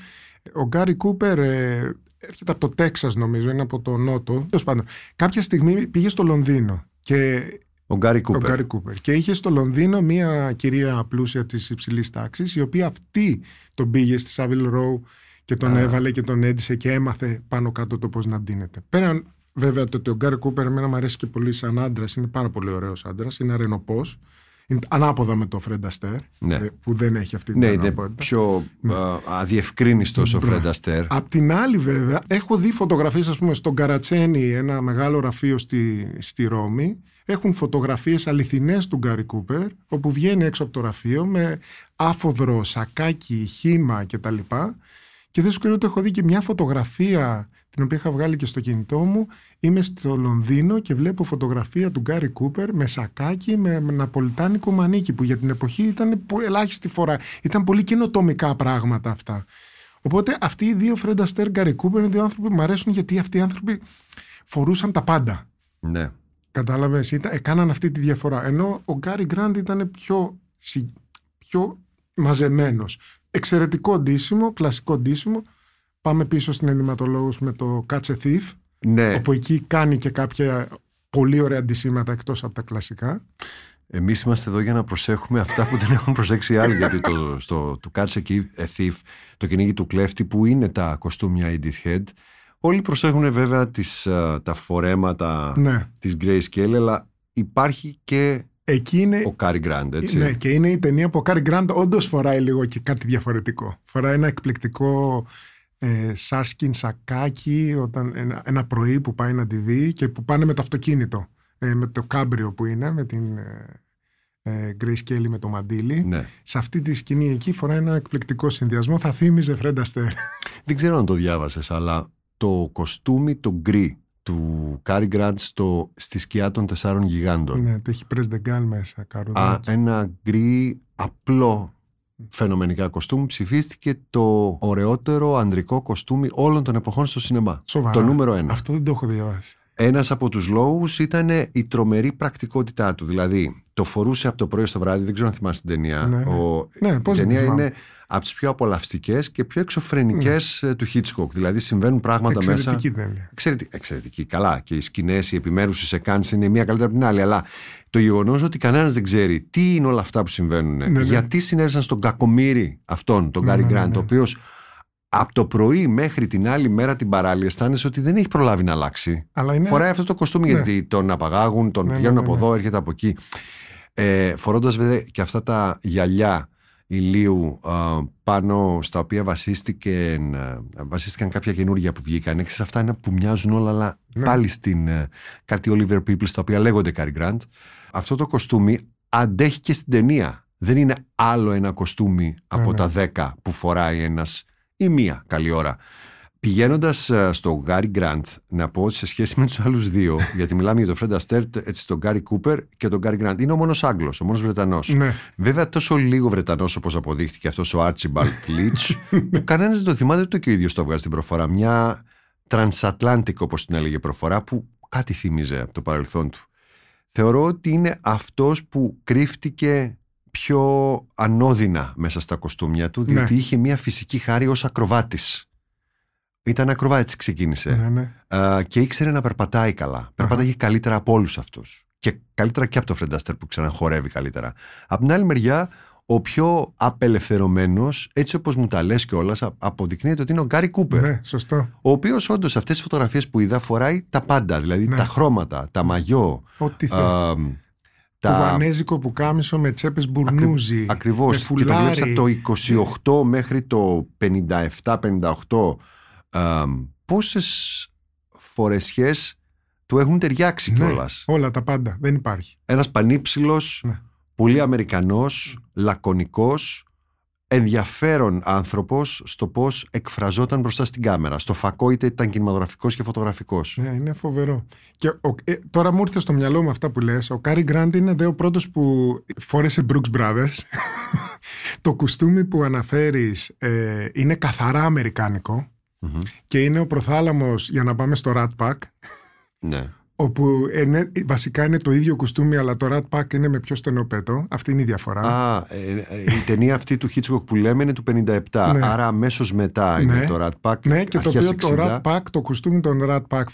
Ο Γκάρι Κούπερ ε, έρχεται από το Τέξας νομίζω, είναι από το Νότο. Τέλος πάντων, κάποια στιγμή πήγε στο Λονδίνο και Ο Γκάρι ο Κούπερ. Γκάρι Κούπερ. Και είχε στο Λονδίνο μία κυρία πλούσια της υψηλής τάξης, η οποία αυτή τον πήγε στη Savile Row και τον έβαλε και τον έντυσε και έμαθε πάνω κάτω το πώς να ντύνεται. Πέραν βέβαια το ότι ο Γκάρι Κούπερ εμένα μου αρέσει και πολύ σαν άντρας, είναι πάρα πολύ ωραίος άντρας, είναι αρενοπός. Είναι ανάποδα με το Φρέντα Αστέρ, Ναι. ε, που δεν έχει αυτή την Ναι, είναι ανάποδα. πιο α, αδιευκρίνιστος ο Φρέντα Αστέρ. Απ' την άλλη βέβαια έχω δει φωτογραφίες ας πούμε στον Καρατσένι ένα μεγάλο γραφείο στη, στη Ρώμη έχουν φωτογραφίες αληθινές του Γκάρι Κούπερ όπου βγαίνει έξω από το γραφείο με άφοδρο, σακάκι, χήμα κτλ. Και δεν σου κρύβω ότι έχω δει και μια φωτογραφία την οποία είχα βγάλει και στο κινητό μου. Είμαι στο Λονδίνο και βλέπω φωτογραφία του Γκάρι Κούπερ με σακάκι, με ναπολιτάνικο μανίκι που για την εποχή ήταν πο- ελάχιστη φορά. Ήταν πολύ καινοτομικά πράγματα αυτά. Οπότε αυτοί οι δύο Φρέντα Αστέρ, Γκάρι Κούπερ είναι δύο άνθρωποι που μου αρέσουν γιατί αυτοί οι άνθρωποι φορούσαν τα πάντα. Ναι. Κατάλαβες, έκαναν αυτή τη διαφορά. Ενώ ο Γκάρι Γκραντ ήταν πιο, συ- πιο μαζεμένος. Εξαιρετικό ντύσιμο, κλασικό ντύσιμο. Πάμε πίσω στην ενδυματολόγους με το Catch a Thief, Ναι. όπου εκεί κάνει και κάποια πολύ ωραία αντισήματα εκτός από τα κλασικά. Εμείς είμαστε εδώ για να προσέχουμε αυτά που δεν έχουν προσέξει οι άλλοι γιατί το, στο, το Catch a Thief, το κυνήγι του κλέφτη που είναι τα κοστούμια Edith Head όλοι προσέχουν βέβαια τις, ε, τα φορέματα Ναι. της Grayscale αλλά υπάρχει και Εκεί είναι, ο Cary Grant έτσι. ναι, και είναι η ταινία που ο Κάρι Γκραντ όντως φοράει λίγο και κάτι διαφορετικό. Φοράει ένα εκπληκτικό ε, sharkskin σακάκι όταν, ένα, ένα πρωί που πάει να τη δει και που πάνε με το αυτοκίνητο. Ε, με το κάμπριο που είναι, με την ε, ε, Grace Kelly με το μαντίλι. Ναι. Σε αυτή τη σκηνή εκεί φοράει ένα εκπληκτικό συνδυασμό. Θα θύμιζε Φρεντ Αστέρ. [LAUGHS] Δεν ξέρω αν το διάβασες αλλά το κοστούμι το γκρι του Cary Grant στο, στη σκιά των τεσσάρων γιγάντων ναι, το έχει πρες δεγκάλ μέσα. Α, Καρουδάκι. ένα γκρι απλό φαινομενικά κοστούμι ψηφίστηκε το ωραιότερο ανδρικό κοστούμι όλων των εποχών στο σινεμά. Σοβαρά. Το νούμερο ένα. Αυτό δεν το έχω διαβάσει. Ένας από τους λόγους ήταν η τρομερή πρακτικότητά του. Δηλαδή, το φορούσε από το πρωί στο βράδυ, δεν ξέρω αν θυμάσαι την ταινία. Ναι. Ο, Ναι, η πώς δεν τη ταινία θυμάμαι. είναι από τις πιο απολαυστικές και πιο εξωφρενικές ε, του Hitchcock. Δηλαδή, συμβαίνουν πράγματα μέσα. Εξαιρετική ταινία. Εξαιρετική, εξαιρετική. Καλά. Και οι σκηνές, οι επιμέρους τη εκάνση είναι μία καλύτερα από την άλλη. Αλλά το γεγονός ότι κανένας δεν ξέρει τι είναι όλα αυτά που συμβαίνουν, ναι. γιατί συνέβησαν στον κακομύρι αυτόν, τον Ναι, Γκάρι ναι, ναι, Γκραντ, ναι. ο οποίος από το πρωί μέχρι την άλλη μέρα την παράλληλη αισθάνεσαι ότι δεν έχει προλάβει να αλλάξει. Αλλά είναι. Φοράει αυτό το κοστούμι Ναι. γιατί τον απαγάγουν, τον Ναι, ναι, πηγαίνουν ναι, από ναι. εδώ, έρχεται από εκεί. Ε, Φορώντας βέβαια και αυτά τα γυαλιά ηλίου α, πάνω στα οποία βασίστηκαν, α, βασίστηκαν κάποια καινούργια που βγήκαν. Έξι αυτά είναι που μοιάζουν όλα, αλλά Ναι. πάλι στην ε, κάτι Oliver People τα οποία λέγονται Cary Grant. Αυτό το κοστούμι αντέχει και στην ταινία. Δεν είναι άλλο ένα κοστούμι από ναι. τα δέκα που φοράει ένας ή μία καλή ώρα. Πηγαίνοντας στο Γκάρι Γκραντ, να πω ότι σε σχέση με τους άλλους δύο, [LAUGHS] γιατί μιλάμε για τον Φρέντα Αστέρ, έτσι τον Γκάρι Κούπερ και τον Γκάρι Γκραντ, είναι ο μόνος Άγγλος, ο μόνος Βρετανός. Ναι. Βέβαια, τόσο λίγο Βρετανός όπως αποδείχτηκε αυτός ο Archibald [LAUGHS] Leach, που κανένας δεν το θυμάται ούτε και ο ίδιος το βγάζει στην προφορά. Μια transatlantic, όπως την έλεγε προφορά, που κάτι θύμιζε από το παρελθόν του. Θεωρώ ότι είναι αυτός που κρύφτηκε πιο ανώδυνα μέσα στα κοστούμια του, διότι Ναι. είχε μια φυσική χάρη ως ακροβάτης. Ήταν ακροβάτης, ξεκίνησε. Ναι, ναι. Α, και ήξερε να περπατάει καλά. Περπάταγε καλύτερα από όλους αυτούς. Και καλύτερα και από το Φρεντάστερ που ξαναχορεύει καλύτερα. Απ' την άλλη μεριά, ο πιο απελευθερωμένος, έτσι όπως μου τα λες κιόλας, αποδεικνύεται ότι είναι ο Γκάρι Κούπερ. Ναι, σωστό. Ο οποίος όντως σε αυτές τις φωτογραφίες που είδα φοράει τα πάντα. Δηλαδή Ναι. τα χρώματα, τα μαγιό. Ό,τι θέλει. Α, Το βανέζικο που κάμισο με τσέπες μπουρνούζι. Ακριβώς. με Και το φουλάρι. βλέπεις το 28 μέχρι το 57-58. Πόσες φορεσιές του έχουν ταιριάξει Ναι, κιόλας; όλα τα πάντα. Δεν υπάρχει. Ένας πανύψηλος, Ναι. πολύ Αμερικανός, λακωνικός, ενδιαφέρον άνθρωπος στο πώς εκφραζόταν μπροστά στην κάμερα. Στο φακό είτε ήταν κινηματογραφικός και φωτογραφικός. Ναι, είναι φοβερό. Και ο, ε, τώρα μου ήρθε στο μυαλό μου αυτά που λες. Ο Κάρι Γκραντ είναι δε ο πρώτος που φόρεσε Brooks Brothers. [LAUGHS] το κουστούμι που αναφέρεις ε, είναι καθαρά αμερικάνικο Μμμ. και είναι ο προθάλαμος για να πάμε στο Rat Pack Ναι. Όπου είναι, βασικά είναι το ίδιο κουστούμι αλλά το Rat Pack είναι με πιο στενό πέτο. Αυτή είναι η διαφορά. Α, ε, ε, η ταινία αυτή του Hitchcock που λέμε είναι του 57. Ναι. Άρα αμέσως μετά είναι Ναι. το Rat Pack. ναι, και το αρχές οποίο το 60, Rat Pack, το κουστούμι των Rat Pack,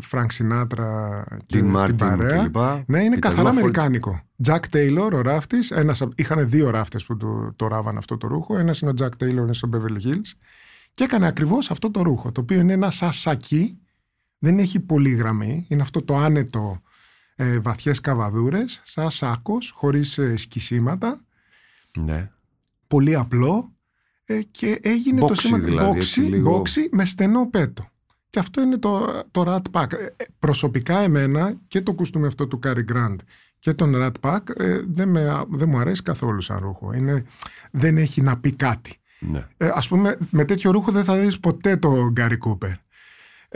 Φρανκ Σινάτρα και Dean την Martin παρέα, κλπ. Ναι, είναι Peter καθαρά Lawford. αμερικάνικο. Jack Taylor, ο ράφτης, είχαν δύο ράφτες που το, το ράβαν αυτό το ρούχο. Ένας είναι ο Jack Taylor, είναι στο Beverly Hills. Και έκανε ακριβώς αυτό το ρούχο, το οποίο είναι ένα σαν σακί, δεν έχει πολύ γραμμή, είναι αυτό το άνετο ε, βαθιές καβαδούρες, σαν σάκος, χωρίς ε, σκισίματα, Ναι. πολύ απλό ε, και έγινε το Boxy σήμα δηλαδή, έτσι, boxy, λίγο. boxy με στενό πέτο. Και αυτό είναι το, το Rat Pack. Ε, ε, προσωπικά εμένα και το κουστούμι αυτό του Cary Grant και τον Rat Pack ε, δεν, με, δεν μου αρέσει καθόλου σαν ρούχο. Είναι, δεν έχει να πει κάτι. ναι. Ε, ας πούμε με τέτοιο ρούχο δεν θα δεις ποτέ το Gary Cooper.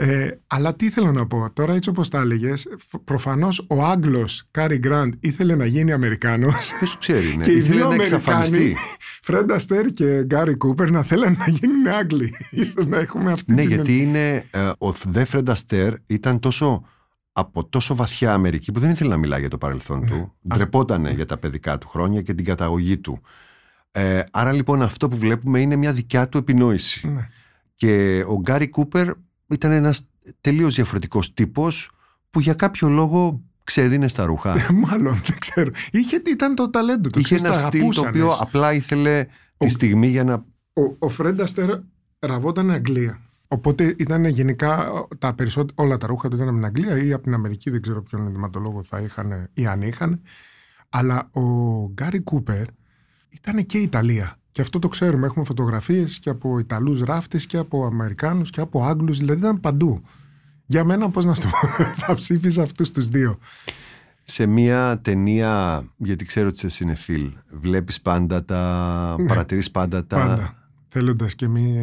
Ε, αλλά τι θέλω να πω, τώρα έτσι όπως τα έλεγες, φ- προφανώς ο Άγγλος Κάρι Γκραντ ήθελε να γίνει Αμερικάνος Ποιος ξέρει, ναι. [LAUGHS] και οι Ήθελε δύο να Αμερικάνοι, εξαφανιστεί. [LAUGHS] Φρέντα Αστέρ και Γκάρι Κούπερ, να θέλουν να γίνουν Άγγλοι. [LAUGHS] Ίσως να έχουμε αυτή Ναι, την... γιατί είναι, ε, ο Δε Φρέντα Αστέρ ήταν τόσο από τόσο βαθιά Αμερική που δεν ήθελε να μιλάει για το παρελθόν του. Ντρεπότανε για τα παιδικά του χρόνια και την καταγωγή του. Ε, άρα λοιπόν αυτό που βλέπουμε είναι μια δικιά του επινόηση. Ναι. Και ο Γκάρι Κούπερ ήταν ένας τελείως διαφορετικός τύπος που για κάποιο λόγο ξέδινε στα ρούχα. Μάλλον, δεν ξέρω. Είχε, ήταν το ταλέντο του. Είχε ξέρεις, ένα τα στυλ το αγαπούσαν. οποίο απλά ήθελε τη στιγμή για να. Ο, ο Φρέντ Αστέρ ραβόταν Αγγλία. Οπότε ήταν γενικά τα περισσότερα, όλα τα ρούχα του ήταν από την Αγγλία ή από την Αμερική, δεν ξέρω ποιον ενδυματολόγο θα είχαν ή αν είχαν. Αλλά ο Γκάρι Κούπερ ήταν και Ιταλία. Και αυτό το ξέρουμε. Έχουμε φωτογραφίες και από Ιταλούς ράφτες και από Αμερικάνους και από Άγγλους. Δηλαδή ήταν παντού. Για μένα, πώς να σου το πω, [LAUGHS] θα ψήφιζα αυτούς τους δύο. Σε μια ταινία, γιατί ξέρω ότι είσαι συνεφίλ, βλέπεις πάντα τα, παρατηρείς πάντα τα... Ναι. Πάντα. Θέλοντας και μη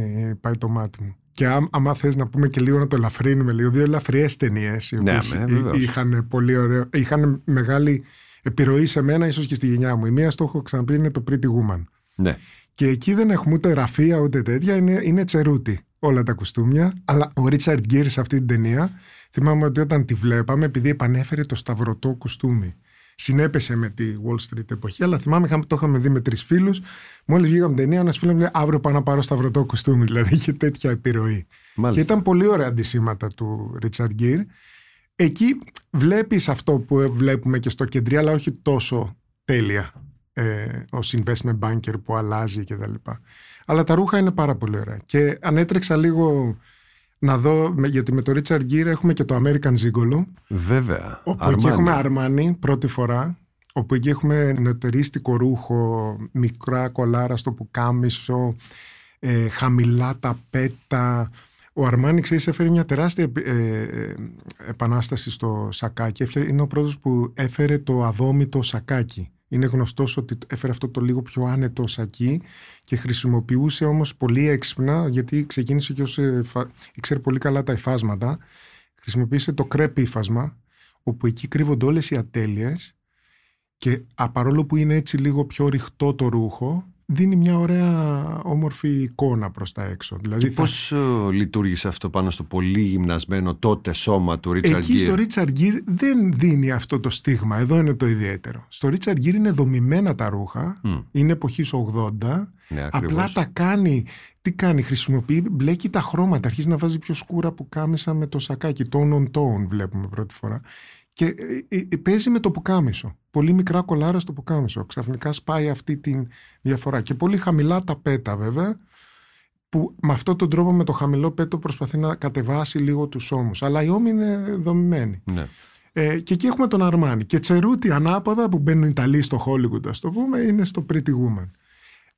πάει το μάτι μου. Και άμ- άμα θες να πούμε και λίγο να το ελαφρύνουμε λίγο, δύο ελαφριές ταινίες οι Ναι, οποίες ναι, εί- βεβαίως. είχαν πολύ ωραίο, είχαν μεγάλη επιρροή σε μένα, ίσως και στη γενιά μου. Η μία στο έχω ξαναπεί είναι το Pretty Woman. Ναι. Και εκεί δεν έχουμε ούτε ραφία ούτε τέτοια, είναι, είναι τσερούτι όλα τα κουστούμια. Αλλά ο Ρίτσαρντ Γκίρ σε αυτή την ταινία, θυμάμαι ότι όταν τη βλέπαμε, επειδή επανέφερε το σταυρωτό κουστούμι. Συνέπεσε με τη Wall Street εποχή, αλλά θυμάμαι είχαμε, το είχαμε δει με τρεις φίλους. Μόλις βγήκαμε την ταινία, ένας φίλος μου λέει: Αύριο πάω να πάρω σταυρωτό κουστούμι. [LAUGHS] Δηλαδή είχε τέτοια επιρροή. Μάλιστα. Και ήταν πολύ ωραία αντισήματα του Ρίτσαρντ Γκίρ. Εκεί βλέπεις αυτό που βλέπουμε και στο κεντρί, αλλά όχι τόσο τέλεια. Ε, ο investment banker που αλλάζει και τα λοιπά. Αλλά τα ρούχα είναι πάρα πολύ ωραία. Και αν έτρεξα λίγο να δω, με- γιατί με το Richard Gere έχουμε και το American Gigolo, Βέβαια. όπου εκεί Armani. έχουμε Αρμάνι πρώτη φορά, όπου εκεί έχουμε νεωτερίστικο ρούχο, μικρά κολάρα στο πουκάμισο, ε, χαμηλά ταπέτα. Ο Αρμάνι, ξέρεις, έφερε μια τεράστια επι- ε, ε, επανάσταση στο σακάκι. Έφτια- Είναι ο πρώτος που έφερε το αδόμητο σακάκι. Είναι γνωστός ότι έφερε αυτό το λίγο πιο άνετο σακί και χρησιμοποιούσε όμως πολύ έξυπνα, γιατί ξεκίνησε και ως, ε, φα- ήξερε πολύ καλά τα υφάσματα, χρησιμοποίησε το κρέπ ύφασμα, όπου εκεί κρύβονται όλες οι ατέλειες και α, παρόλο που είναι έτσι λίγο πιο ρηχτό το ρούχο, δίνει μια ωραία όμορφη εικόνα προς τα έξω. Δηλαδή Και θα- πώς ε, λειτουργήσε αυτό πάνω στο πολύ γυμνασμένο τότε σώμα του Ρίτσαρντ Εκεί στο Γκίρ. Richard Gere δεν δίνει αυτό το στίγμα. Εδώ είναι το ιδιαίτερο. Στο Richard Gere είναι δομημένα τα ρούχα. Μμ. Είναι εποχής 80. Ναι, Απλά ακριβώς. τα κάνει. Τι κάνει, χρησιμοποιεί, μπλέκει τα χρώματα. Αρχίζει να βάζει πιο σκούρα που κάμισα με το σακάκι. Tone on tone βλέπουμε πρώτη φορά. Και ε, ε, ε, παίζει με το πουκάμισο. Πολύ μικρά κολάρα στο πουκάμισο. Ξαφνικά σπάει αυτή τη διαφορά. Και πολύ χαμηλά τα πέτα βέβαια που με αυτόν τον τρόπο με το χαμηλό πέτο προσπαθεί να κατεβάσει λίγο τους ώμους. Αλλά οι ώμοι είναι δομημένοι. Ναι. Ε, και εκεί έχουμε τον Αρμάνι. Και Τσερούτι ανάποδα που μπαίνουν οι Ιταλοί στο Hollywood, ας το πούμε, είναι στο Pretty Woman.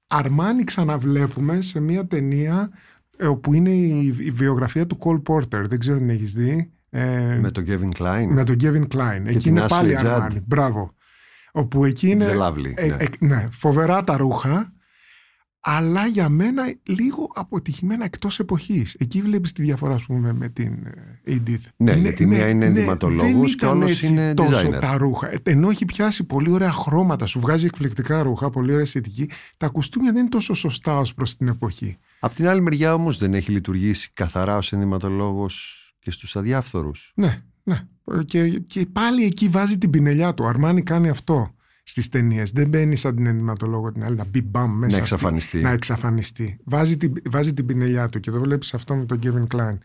Αρμάνι ξαναβλέπουμε σε μια ταινία ε, όπου είναι η, η βιογραφία του Cole Porter. Δεν ξέρω αν την έχεις δει. Ε, Με τον Kevin Klein. με τον Kevin Klein. εκεί την είναι Ashley πάλι Judd. Αρμάνι. Μπράβο. Όπου εκεί είναι. The Lovely, ε, ναι. ε, ναι, φοβερά τα ρούχα. Αλλά για μένα λίγο αποτυχημένα εκτός εποχής. Εκεί βλέπεις τη διαφορά ας πούμε, με την ε, Edith. Ναι, γιατί μία είναι ενδυματολόγος δεν και ήταν άλλος έτσι είναι τόσο designer. τα ρούχα. Ε, Ενώ έχει πιάσει πολύ ωραία χρώματα, σου βγάζει εκπληκτικά ρούχα, πολύ ωραία αισθητική. Τα κουστούμια δεν είναι τόσο σωστά ως προς την εποχή. Απ' την άλλη μεριά όμως δεν έχει λειτουργήσει καθαρά ως ενδυματολόγος και στους αδιάφθορους. Ναι, ναι. Και, και πάλι εκεί βάζει την πινελιά του. Ο Αρμάνι κάνει αυτό στις ταινίες. Δεν μπαίνει σαν την ενδυματολόγο την άλλη να μπει μπαμ μέσα. στη- εξαφανιστεί. να εξαφανιστεί. Βάζει την, βάζει την πινελιά του και το βλέπεις αυτό με τον Kevin Klein.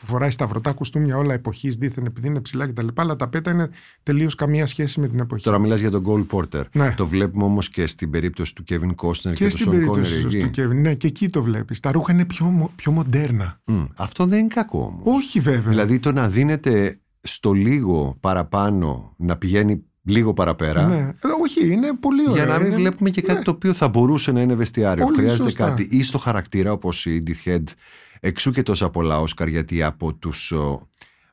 Που φοράει σταυρωτά κουστούμια όλα εποχής δίθεν επειδή είναι ψηλά κτλ. Αλλά τα πέτα είναι τελείως καμία σχέση με την εποχή. Τώρα μιλάς για τον Cole Porter. Ναι. Το βλέπουμε όμως και στην περίπτωση του Kevin Costner και, και του στην Sean περίπτωση Connery ίσως εκεί. του Kevin. Ναι, και εκεί το βλέπεις. Τα ρούχα είναι πιο, μο- πιο μοντέρνα. Μμ, Αυτό δεν είναι κακό όμως. Όχι βέβαια. Δηλαδή το να δίνεται στο λίγο παραπάνω να πηγαίνει λίγο παραπέρα ναι. Ε, Όχι, είναι πολύ ωραίο. για να μην Είναι- βλέπουμε και κάτι ναι. το οποίο θα μπορούσε να είναι βεστιάριο. Πολύ Χρειάζεται σωστά. κάτι ή στο χαρακτήρα όπως η Edith Head εξού και τόσα πολλά Όσκαρ γιατί από τους ο,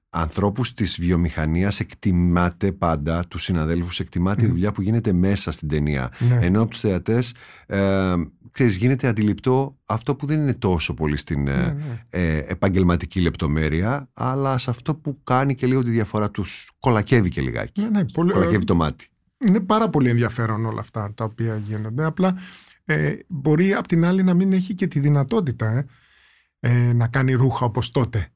ανθρώπους της βιομηχανίας εκτιμάται πάντα, τους συναδέλφους εκτιμάται η δουλειά που γίνεται μέσα στην ταινία. Ναι. Ενώ από τους θεατές ε, ξέρεις, γίνεται αντιληπτό αυτό που δεν είναι τόσο πολύ στην ε, Ναι, ναι. ε, επαγγελματική λεπτομέρεια αλλά σε αυτό που κάνει και λίγο τη διαφορά τους κολακεύει και λιγάκι. Ναι, ναι, πολύ- Κολακεύει το μάτι. Είναι πάρα πολύ ενδιαφέρον όλα αυτά τα οποία γίνονται. Απλά ε, μπορεί απ' την άλλη να μην έχει και τη δυνατότητα ε, ε, να κάνει ρούχα όπως τότε.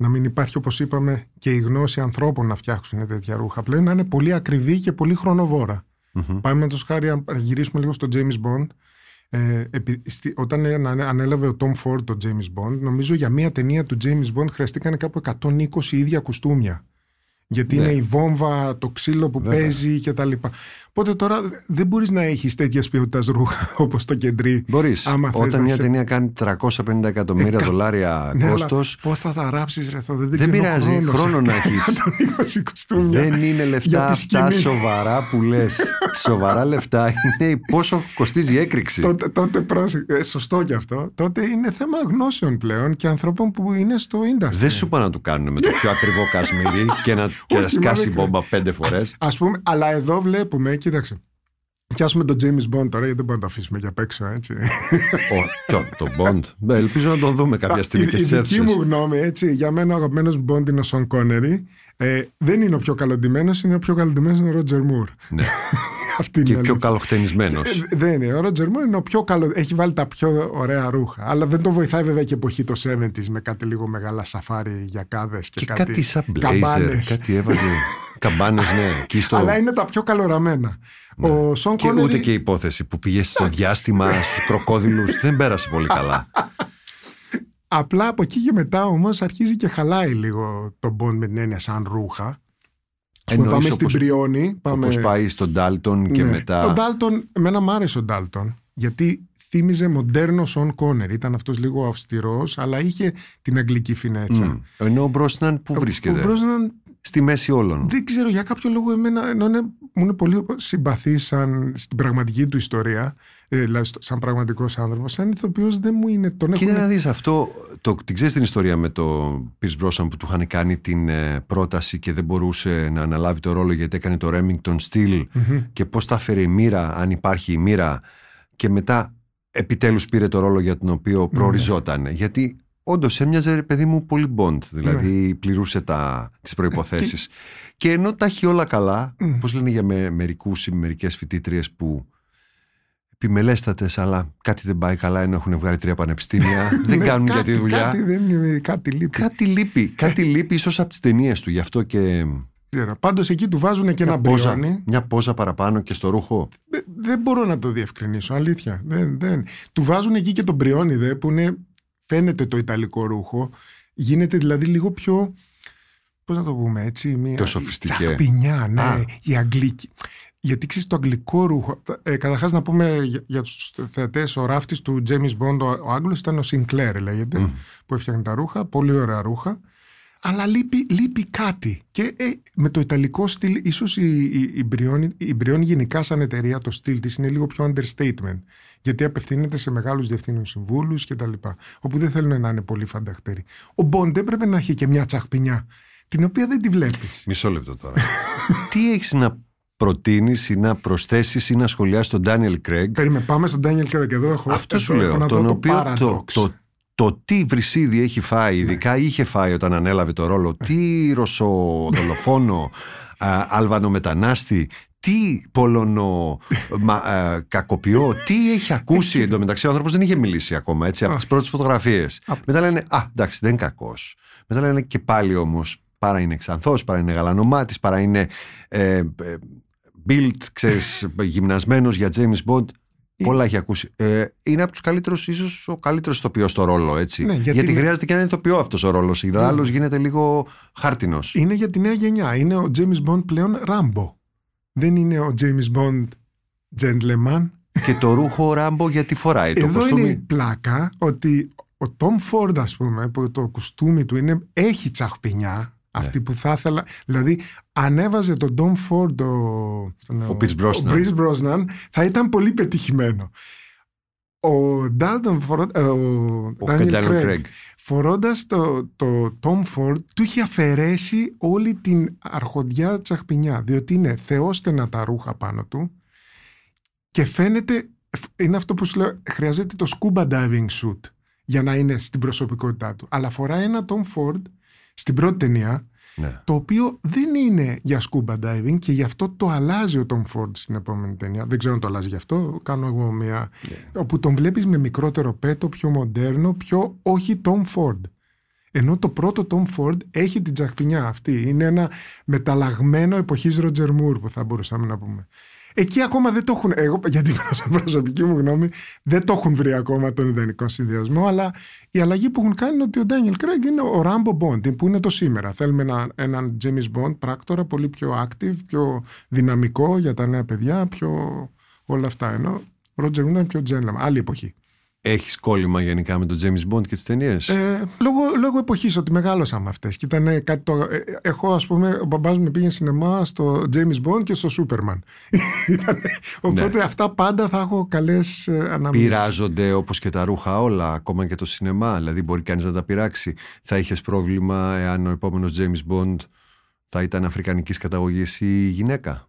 Να μην υπάρχει όπως είπαμε και η γνώση ανθρώπων να φτιάξουν τέτοια ρούχα. Πλέον να είναι πολύ ακριβή και πολύ χρονοβόρα. Μμμ. Πάμε με το χάρη, αν γυρίσουμε λίγο στο James Bond. Ε, επί- στη- όταν ε, ανε- ανέλαβε ο Tom Ford το James Bond, νομίζω για μία ταινία του James Bond χρειαστήκαν κάπου 120 ίδια κουστούμια. Γιατί Ναι. είναι η βόμβα, το ξύλο που Βέβαια. παίζει κτλ. Οπότε τώρα δεν μπορείς να έχεις τέτοιας ποιότητας ρούχα [LAUGHS] όπως το κεντρί. Μπορείς. Άμα θες Όταν να μια σε- ταινία κάνει 350 εκατομμύρια Ε, κα- δολάρια [LAUGHS] Ναι, κόστος, Πώς θα τα ράψεις, ρε αυτό, δεν, Δεν ξέρω πειράζει, χρόνος. χρόνο να [LAUGHS] έχεις. 120 κουστούμια. δεν είναι για λεφτά τη αυτά σκηνή. σοβαρά που λες. σοβαρά λεφτά είναι πόσο κοστίζει η έκρηξη. Τότε, τότε πρόσεχε, ε, σωστό κι αυτό. Τότε είναι θέμα γνώσεων πλέον και ανθρώπων που είναι στο industry. Δεν σου είπα να του κάνουν με το πιο ακριβό κασμίρι και να, και να Όχι, σκάσει μα δεν μπόμπα πέντε φορές. Ας πούμε, αλλά εδώ βλέπουμε, κοίταξε. Πιάσουμε τον James Bond τώρα, γιατί δεν μπορούμε να το αφήσουμε για απ' έξω, έτσι. το Bond. Ε, Ελπίζω να τον δούμε κάποια στιγμή η, και η στις δική μου γνώμη, έτσι, για μένα ο αγαπημένος Bond είναι ο Σον Κόνερι. Ε, δεν είναι ο πιο καλοντημένο, είναι ο πιο καλοντημένο είναι ο Ρότζερ Μουρ. Ναι. [LAUGHS] Αυτή είναι Και η πιο αλήθεια. καλοχτενισμένο. Ε, Δεν είναι. Ο Ρότζερ Μουρ είναι ο πιο καλό. Έχει βάλει τα πιο ωραία ρούχα. Αλλά δεν το βοηθάει βέβαια και η εποχή το 70s με κάτι λίγο μεγάλα σαφάρι για κάδε και, Και κάτι σαν blazer, καμπάνες. κάτι έβαζε. [LAUGHS] Καμπάνες, ναι. Εκεί στο... Αλλά είναι τα πιο καλοραμένα. Ο Σον Και Κόνερι. ούτε και η υπόθεση που πήγε στο διάστημα στους κροκόδηλους δεν πέρασε πολύ καλά. [LAUGHS] Απλά από εκεί και μετά όμως αρχίζει και χαλάει λίγο το Bond με την έννοια σαν ρούχα. Ας πούμε, Εννοείς πάμε στην όπως- Πριόνη. Πάμε... Όπως πάει στον Ντάλτον και Ναι. μετά. Ο Ντάλτον, εμένα μ' άρεσε ο Ντάλτον, γιατί θύμιζε μοντέρνο Σον Κόνερ. Ήταν αυτός λίγο αυστηρός, αλλά είχε την αγγλική φινέτσα. Μμ. Ενώ ο Μπρόσναν που Ο βρίσκεται; Μπρόσναν Στη μέση όλων. δεν ξέρω για κάποιο λόγο εμένα ενώ είναι, μου είναι πολύ συμπαθή σαν στην πραγματική του ιστορία, ε, δηλαδή στο- σαν πραγματικός άνθρωπος, σαν ηθοποιός δεν μου είναι. Τον Κοίτα έχουν... να δεις αυτό, το, την ξέρεις την ιστορία με το Pierce Brosnan που του είχαν κάνει την ε, πρόταση και δεν μπορούσε να αναλάβει το ρόλο γιατί έκανε το Remington Steel και πώς τα έφερε η μοίρα, αν υπάρχει η μοίρα και μετά επιτέλους πήρε το ρόλο για τον οποίο προοριζόταν. Γιατί όντως έμοιαζε ρε παιδί μου πολύ Bond, δηλαδή πληρούσε τα, τις προϋποθέσεις. Και ενώ τα έχει όλα καλά, πώς λένε για με, μερικούς ή μερικές φοιτήτριες που επιμελέστατες αλλά κάτι δεν πάει καλά ενώ έχουν βγάλει τρία πανεπιστήμια, [LAUGHS] δεν Ναι, κάνουν για κάτι- τη δουλειά. Κάτι, δεν είναι, κάτι λείπει. Κάτι λείπει, κάτι λείπει ίσως από τις ταινίες του, γι' αυτό και Ξέρω. Πάντως εκεί του βάζουν και ένα μια πόζα, μπριόνι. μια πόζα παραπάνω και στο ρούχο. Δεν, δεν μπορώ να το διευκρινίσω, αλήθεια. Δεν, δεν. Του βάζουν εκεί και τον μπριόνι δε, που είναι, φαίνεται το ιταλικό ρούχο. Γίνεται δηλαδή λίγο πιο. Πώς να το πούμε έτσι, μια. Πιο σοφιστικέ. Τσαχπινιά, ναι, Α. η αγγλική. Γιατί ξέρεις το αγγλικό ρούχο. Ε, Καταρχάς να πούμε για, για τους θεατές, ο ράφτης του James Bond, ο, ο Άγγλος ήταν ο Sinclair, λέγεται, που έφτιαχνε τα ρούχα. Πολύ ωραία ρούχα. Αλλά λείπει, λείπει κάτι. Και ε, με το ιταλικό στυλ, ίσως η, η, η, Brioni, η Brioni γενικά σαν εταιρεία, το στυλ της είναι λίγο πιο understatement. Γιατί απευθύνεται σε μεγάλους διευθύνων συμβούλους κτλ. Όπου δεν θέλουν να είναι πολύ φανταχτεροί. Ο Μποντ έπρεπε να έχει και μια τσαχπινιά, την οποία δεν τη βλέπεις. Μισό λεπτό τώρα. [LAUGHS] Τι έχεις να προτείνεις ή να προσθέσεις ή να σχολιάσεις τον Ντάνιελ Κρέγκ. Περίμενε, πάμε στον Ντάνιελ Κρέγκ εδώ. Έχω, Αυτό εδώ σου έχω λέω. να Τον δω οποίο το, paradox. το, το τι βρυσίδι έχει φάει, ειδικά είχε φάει όταν ανέλαβε το ρόλο, τι ρωσοδολοφόνο, [LAUGHS] α, Αλβανο μετανάστη, τι Πολωνο μα, α, κακοποιό, τι έχει ακούσει εντωμεταξύ. Ο άνθρωπος δεν είχε μιλήσει ακόμα έτσι από τις πρώτες φωτογραφίες. Μετά λένε Α, εντάξει, δεν είναι κακός. Μετά λένε και πάλι όμως παρά είναι ξανθός, παρά είναι γαλανομάτης, παρά είναι ε, ε, built, ξέρεις, [LAUGHS] γυμνασμένος για James Bond. Πολλά έχει ακούσει. Ε, είναι από τους καλύτερους, ίσως ο καλύτερος ηθοποιός στο ρόλο, έτσι. Ναι, γιατί γιατί είναι- χρειάζεται και έναν ηθοποιό αυτός ο ρόλος. Ο άλλος γίνεται λίγο χάρτινος. Είναι για τη νέα γενιά. Είναι ο James Bond πλέον Ράμπο. Δεν είναι ο James Bond gentleman. και το ρούχο Ράμπο γιατί φοράει το Εδώ κοστούμι; είναι η πλάκα ότι ο Tom Ford, ας πούμε, που το κουστούμι του είναι, έχει τσαχπινιά. Αυτή που θα ήθελα. Δηλαδή, αν έβαζε τον Tom Ford ο, Ο Pierce Brosnan. ο Pierce Brosnan, θα ήταν πολύ πετυχημένο. Ο Dalton Ford, ε, ο Ο Daniel Daniel Craig, Craig. φορώντας το, το Tom Ford, του είχε αφαιρέσει όλη την αρχοντιά τσαχπινιά, διότι είναι θεόστενα τα ρούχα πάνω του και φαίνεται, είναι αυτό που σου λέω, χρειάζεται το scuba diving suit για να είναι στην προσωπικότητά του. Αλλά φοράει ένα Tom Ford στην πρώτη ταινία, Ναι. το οποίο δεν είναι για scuba diving και γι' αυτό το αλλάζει ο Tom Ford στην επόμενη ταινία. Δεν ξέρω αν το αλλάζει γι' αυτό, κάνω εγώ μια... Όπου τον βλέπεις με μικρότερο πέτο, πιο μοντέρνο, πιο όχι Tom Ford. Ενώ το πρώτο Tom Ford έχει την τσαχπινιά αυτή. Είναι ένα μεταλλαγμένο εποχής Roger Moore που θα μπορούσαμε να πούμε. Εκεί ακόμα δεν το έχουν, εγώ για την [LAUGHS] προσωπική μου γνώμη, δεν το έχουν βρει ακόμα τον ιδανικό συνδυασμό, αλλά η αλλαγή που έχουν κάνει είναι ότι ο Ντάνιελ Κρέγκ είναι ο Ράμπο Μποντ, που είναι το σήμερα. Θέλουμε ένα, έναν James Bond πράκτορα πολύ πιο active, πιο δυναμικό για τα νέα παιδιά, πιο όλα αυτά. Ενώ ο Ρότζερ είναι πιο gentleman, άλλη εποχή. Έχεις κόλλημα γενικά με τον James Bond και τις ταινίες; Ε, λόγω, λόγω εποχής, ότι μεγάλωσα με αυτές. Και ήταν κάτι το. Ε, έχω, ας πούμε, ο μπαμπάς μου πήγε σινεμά στο James Bond και στο Superman. [LAUGHS] οπότε ναι. αυτά πάντα θα έχω καλές ε, αναμνήσεις. Πειράζονται όπως και τα ρούχα όλα, ακόμα και το σινεμά. Δηλαδή, μπορεί κανείς να τα πειράξει. Θα είχες πρόβλημα εάν ο επόμενος James Bond θα ήταν αφρικανικής καταγωγής ή γυναίκα;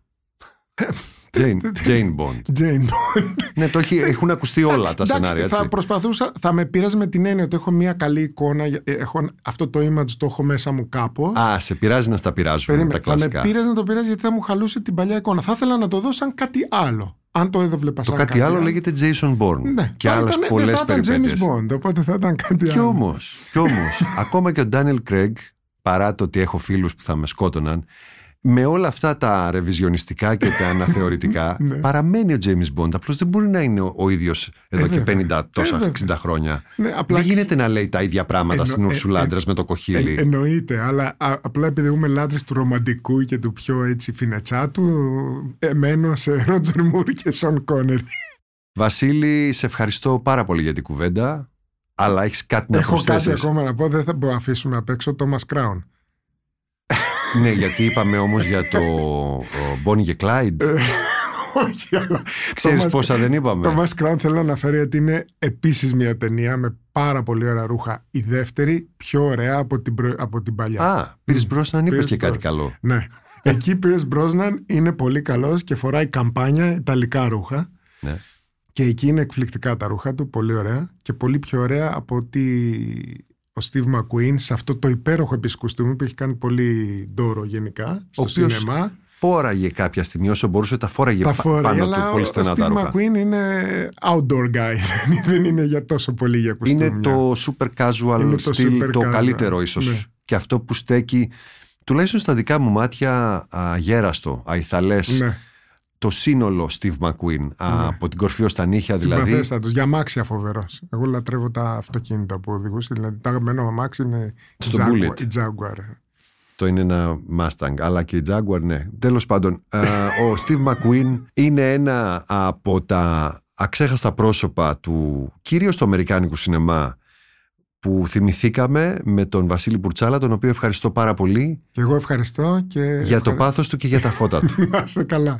Jane, [LAUGHS] Jane Bond. Jane Bond. ναι, το έχει, έχουν ακουστεί όλα τα σενάρια. Έτσι. Θα προσπαθούσα, θα με πειράζει με την έννοια ότι έχω μια καλή εικόνα. Ε, έχω, αυτό το image το έχω μέσα μου κάπως. Α, σε πειράζει να στα πειράζουν τα κλασικά. Θα με πειράζει να το πειράζει γιατί θα μου χαλούσε την παλιά εικόνα. Θα ήθελα να το δω σαν κάτι άλλο. Αν το έδωβλε Το κάτι, άλλο λέγεται Jason Bourne. Ναι, και άλλες πολλές περιπέτειες. Θα ήταν James Bond, οπότε θα ήταν κάτι κι άλλο. Όμως, κι όμως, ακόμα και ο Daniel Craig, παρά το ότι έχω φίλους που θα με σκότωναν, με όλα αυτά τα ρεβιζιονιστικά και τα [LAUGHS] αναθεωρητικά Ναι. παραμένει ο James Bond. Απλώς δεν μπορεί να είναι ο, ο ίδιος εδώ και 50 τόσα 60 χρόνια. Ναι, απλά δεν γίνεται να λέει τα ίδια πράγματα Εννο- στην ε- Ουρσουλάντρα με το κοχύλι. Ε, εννοείται, αλλά α, απλά επειδή έχουμε λάτρες του ρομαντικού και του πιο έτσι φινετσάτου, εμένω σε [LAUGHS] Ρότζερ Μουρ και Σον Κόνερ. Βασίλη, σε ευχαριστώ πάρα πολύ για την κουβέντα. Αλλά έχεις κάτι να Έχω κάτι προσθέσεις; ακόμα να πω, δεν θα μπορούμε να αφήσουμε απ' έξω το Κράουν. [LAUGHS] ναι, γιατί είπαμε όμως για το ο, Bonnie και Clyde. [LAUGHS] Όχι, αλλά. Ξέρεις το Mas- πόσα δεν είπαμε; Το Mask Crown θέλω να αναφέρει ότι είναι επίσης μια ταινία με πάρα πολύ ωραία ρούχα. Η δεύτερη πιο ωραία από την, προ- από την παλιά. Α, πήρε μπροστά να είπες Pierce και κάτι Brosnan. καλό. Ναι. Εκεί Πίρες Μπρόσναν είναι πολύ καλός και φοράει καμπάνια ιταλικά ρούχα. Ναι. Και εκεί είναι εκπληκτικά τα ρούχα του, πολύ ωραία. Και πολύ πιο ωραία από ότι ο Steve McQueen σε αυτό το υπέροχο επίσης κουστούμι που έχει κάνει πολύ ντόρο γενικά στο οποίος σινεμά. Φόραγε κάποια στιγμή όσο μπορούσε, τα φόραγε Τα πα- φόραγε, πάνω αλλά του ο, πολύ ο στενά τα Steve ρούχα. McQueen είναι outdoor guy, [LAUGHS] δεν είναι για τόσο πολύ για κουστούμια. Είναι το super casual Είναι το στυλ super το casual, καλύτερο ίσως. ναι. Και αυτό που στέκει, τουλάχιστον στα δικά μου μάτια, α, γέραστο, αϊθαλές, Ναι, το σύνολο Steve McQueen, α, από την κορφή ως τα νύχια δηλαδή. συμπαθέστατος. Για αμάξια φοβερός. Εγώ λατρεύω τα αυτοκίνητα που οδηγούσε. Δηλαδή, το αγαπημένο μου αμάξι είναι η Στο Jaguar- Bullet. η Jaguar. Το είναι ένα Mustang, αλλά και η Jaguar, ναι. Τέλος πάντων, α, ο Steve McQueen είναι ένα από τα αξέχαστα πρόσωπα του, κυρίως του Αμερικάνικου σινεμά, που θυμηθήκαμε με τον Βασίλη Μπουρτσάλα, τον οποίο ευχαριστώ πάρα πολύ Και εγώ ευχαριστώ και. για το ευχαρι- πάθος του και για τα φώτα του. [LAUGHS] Να είστε καλά.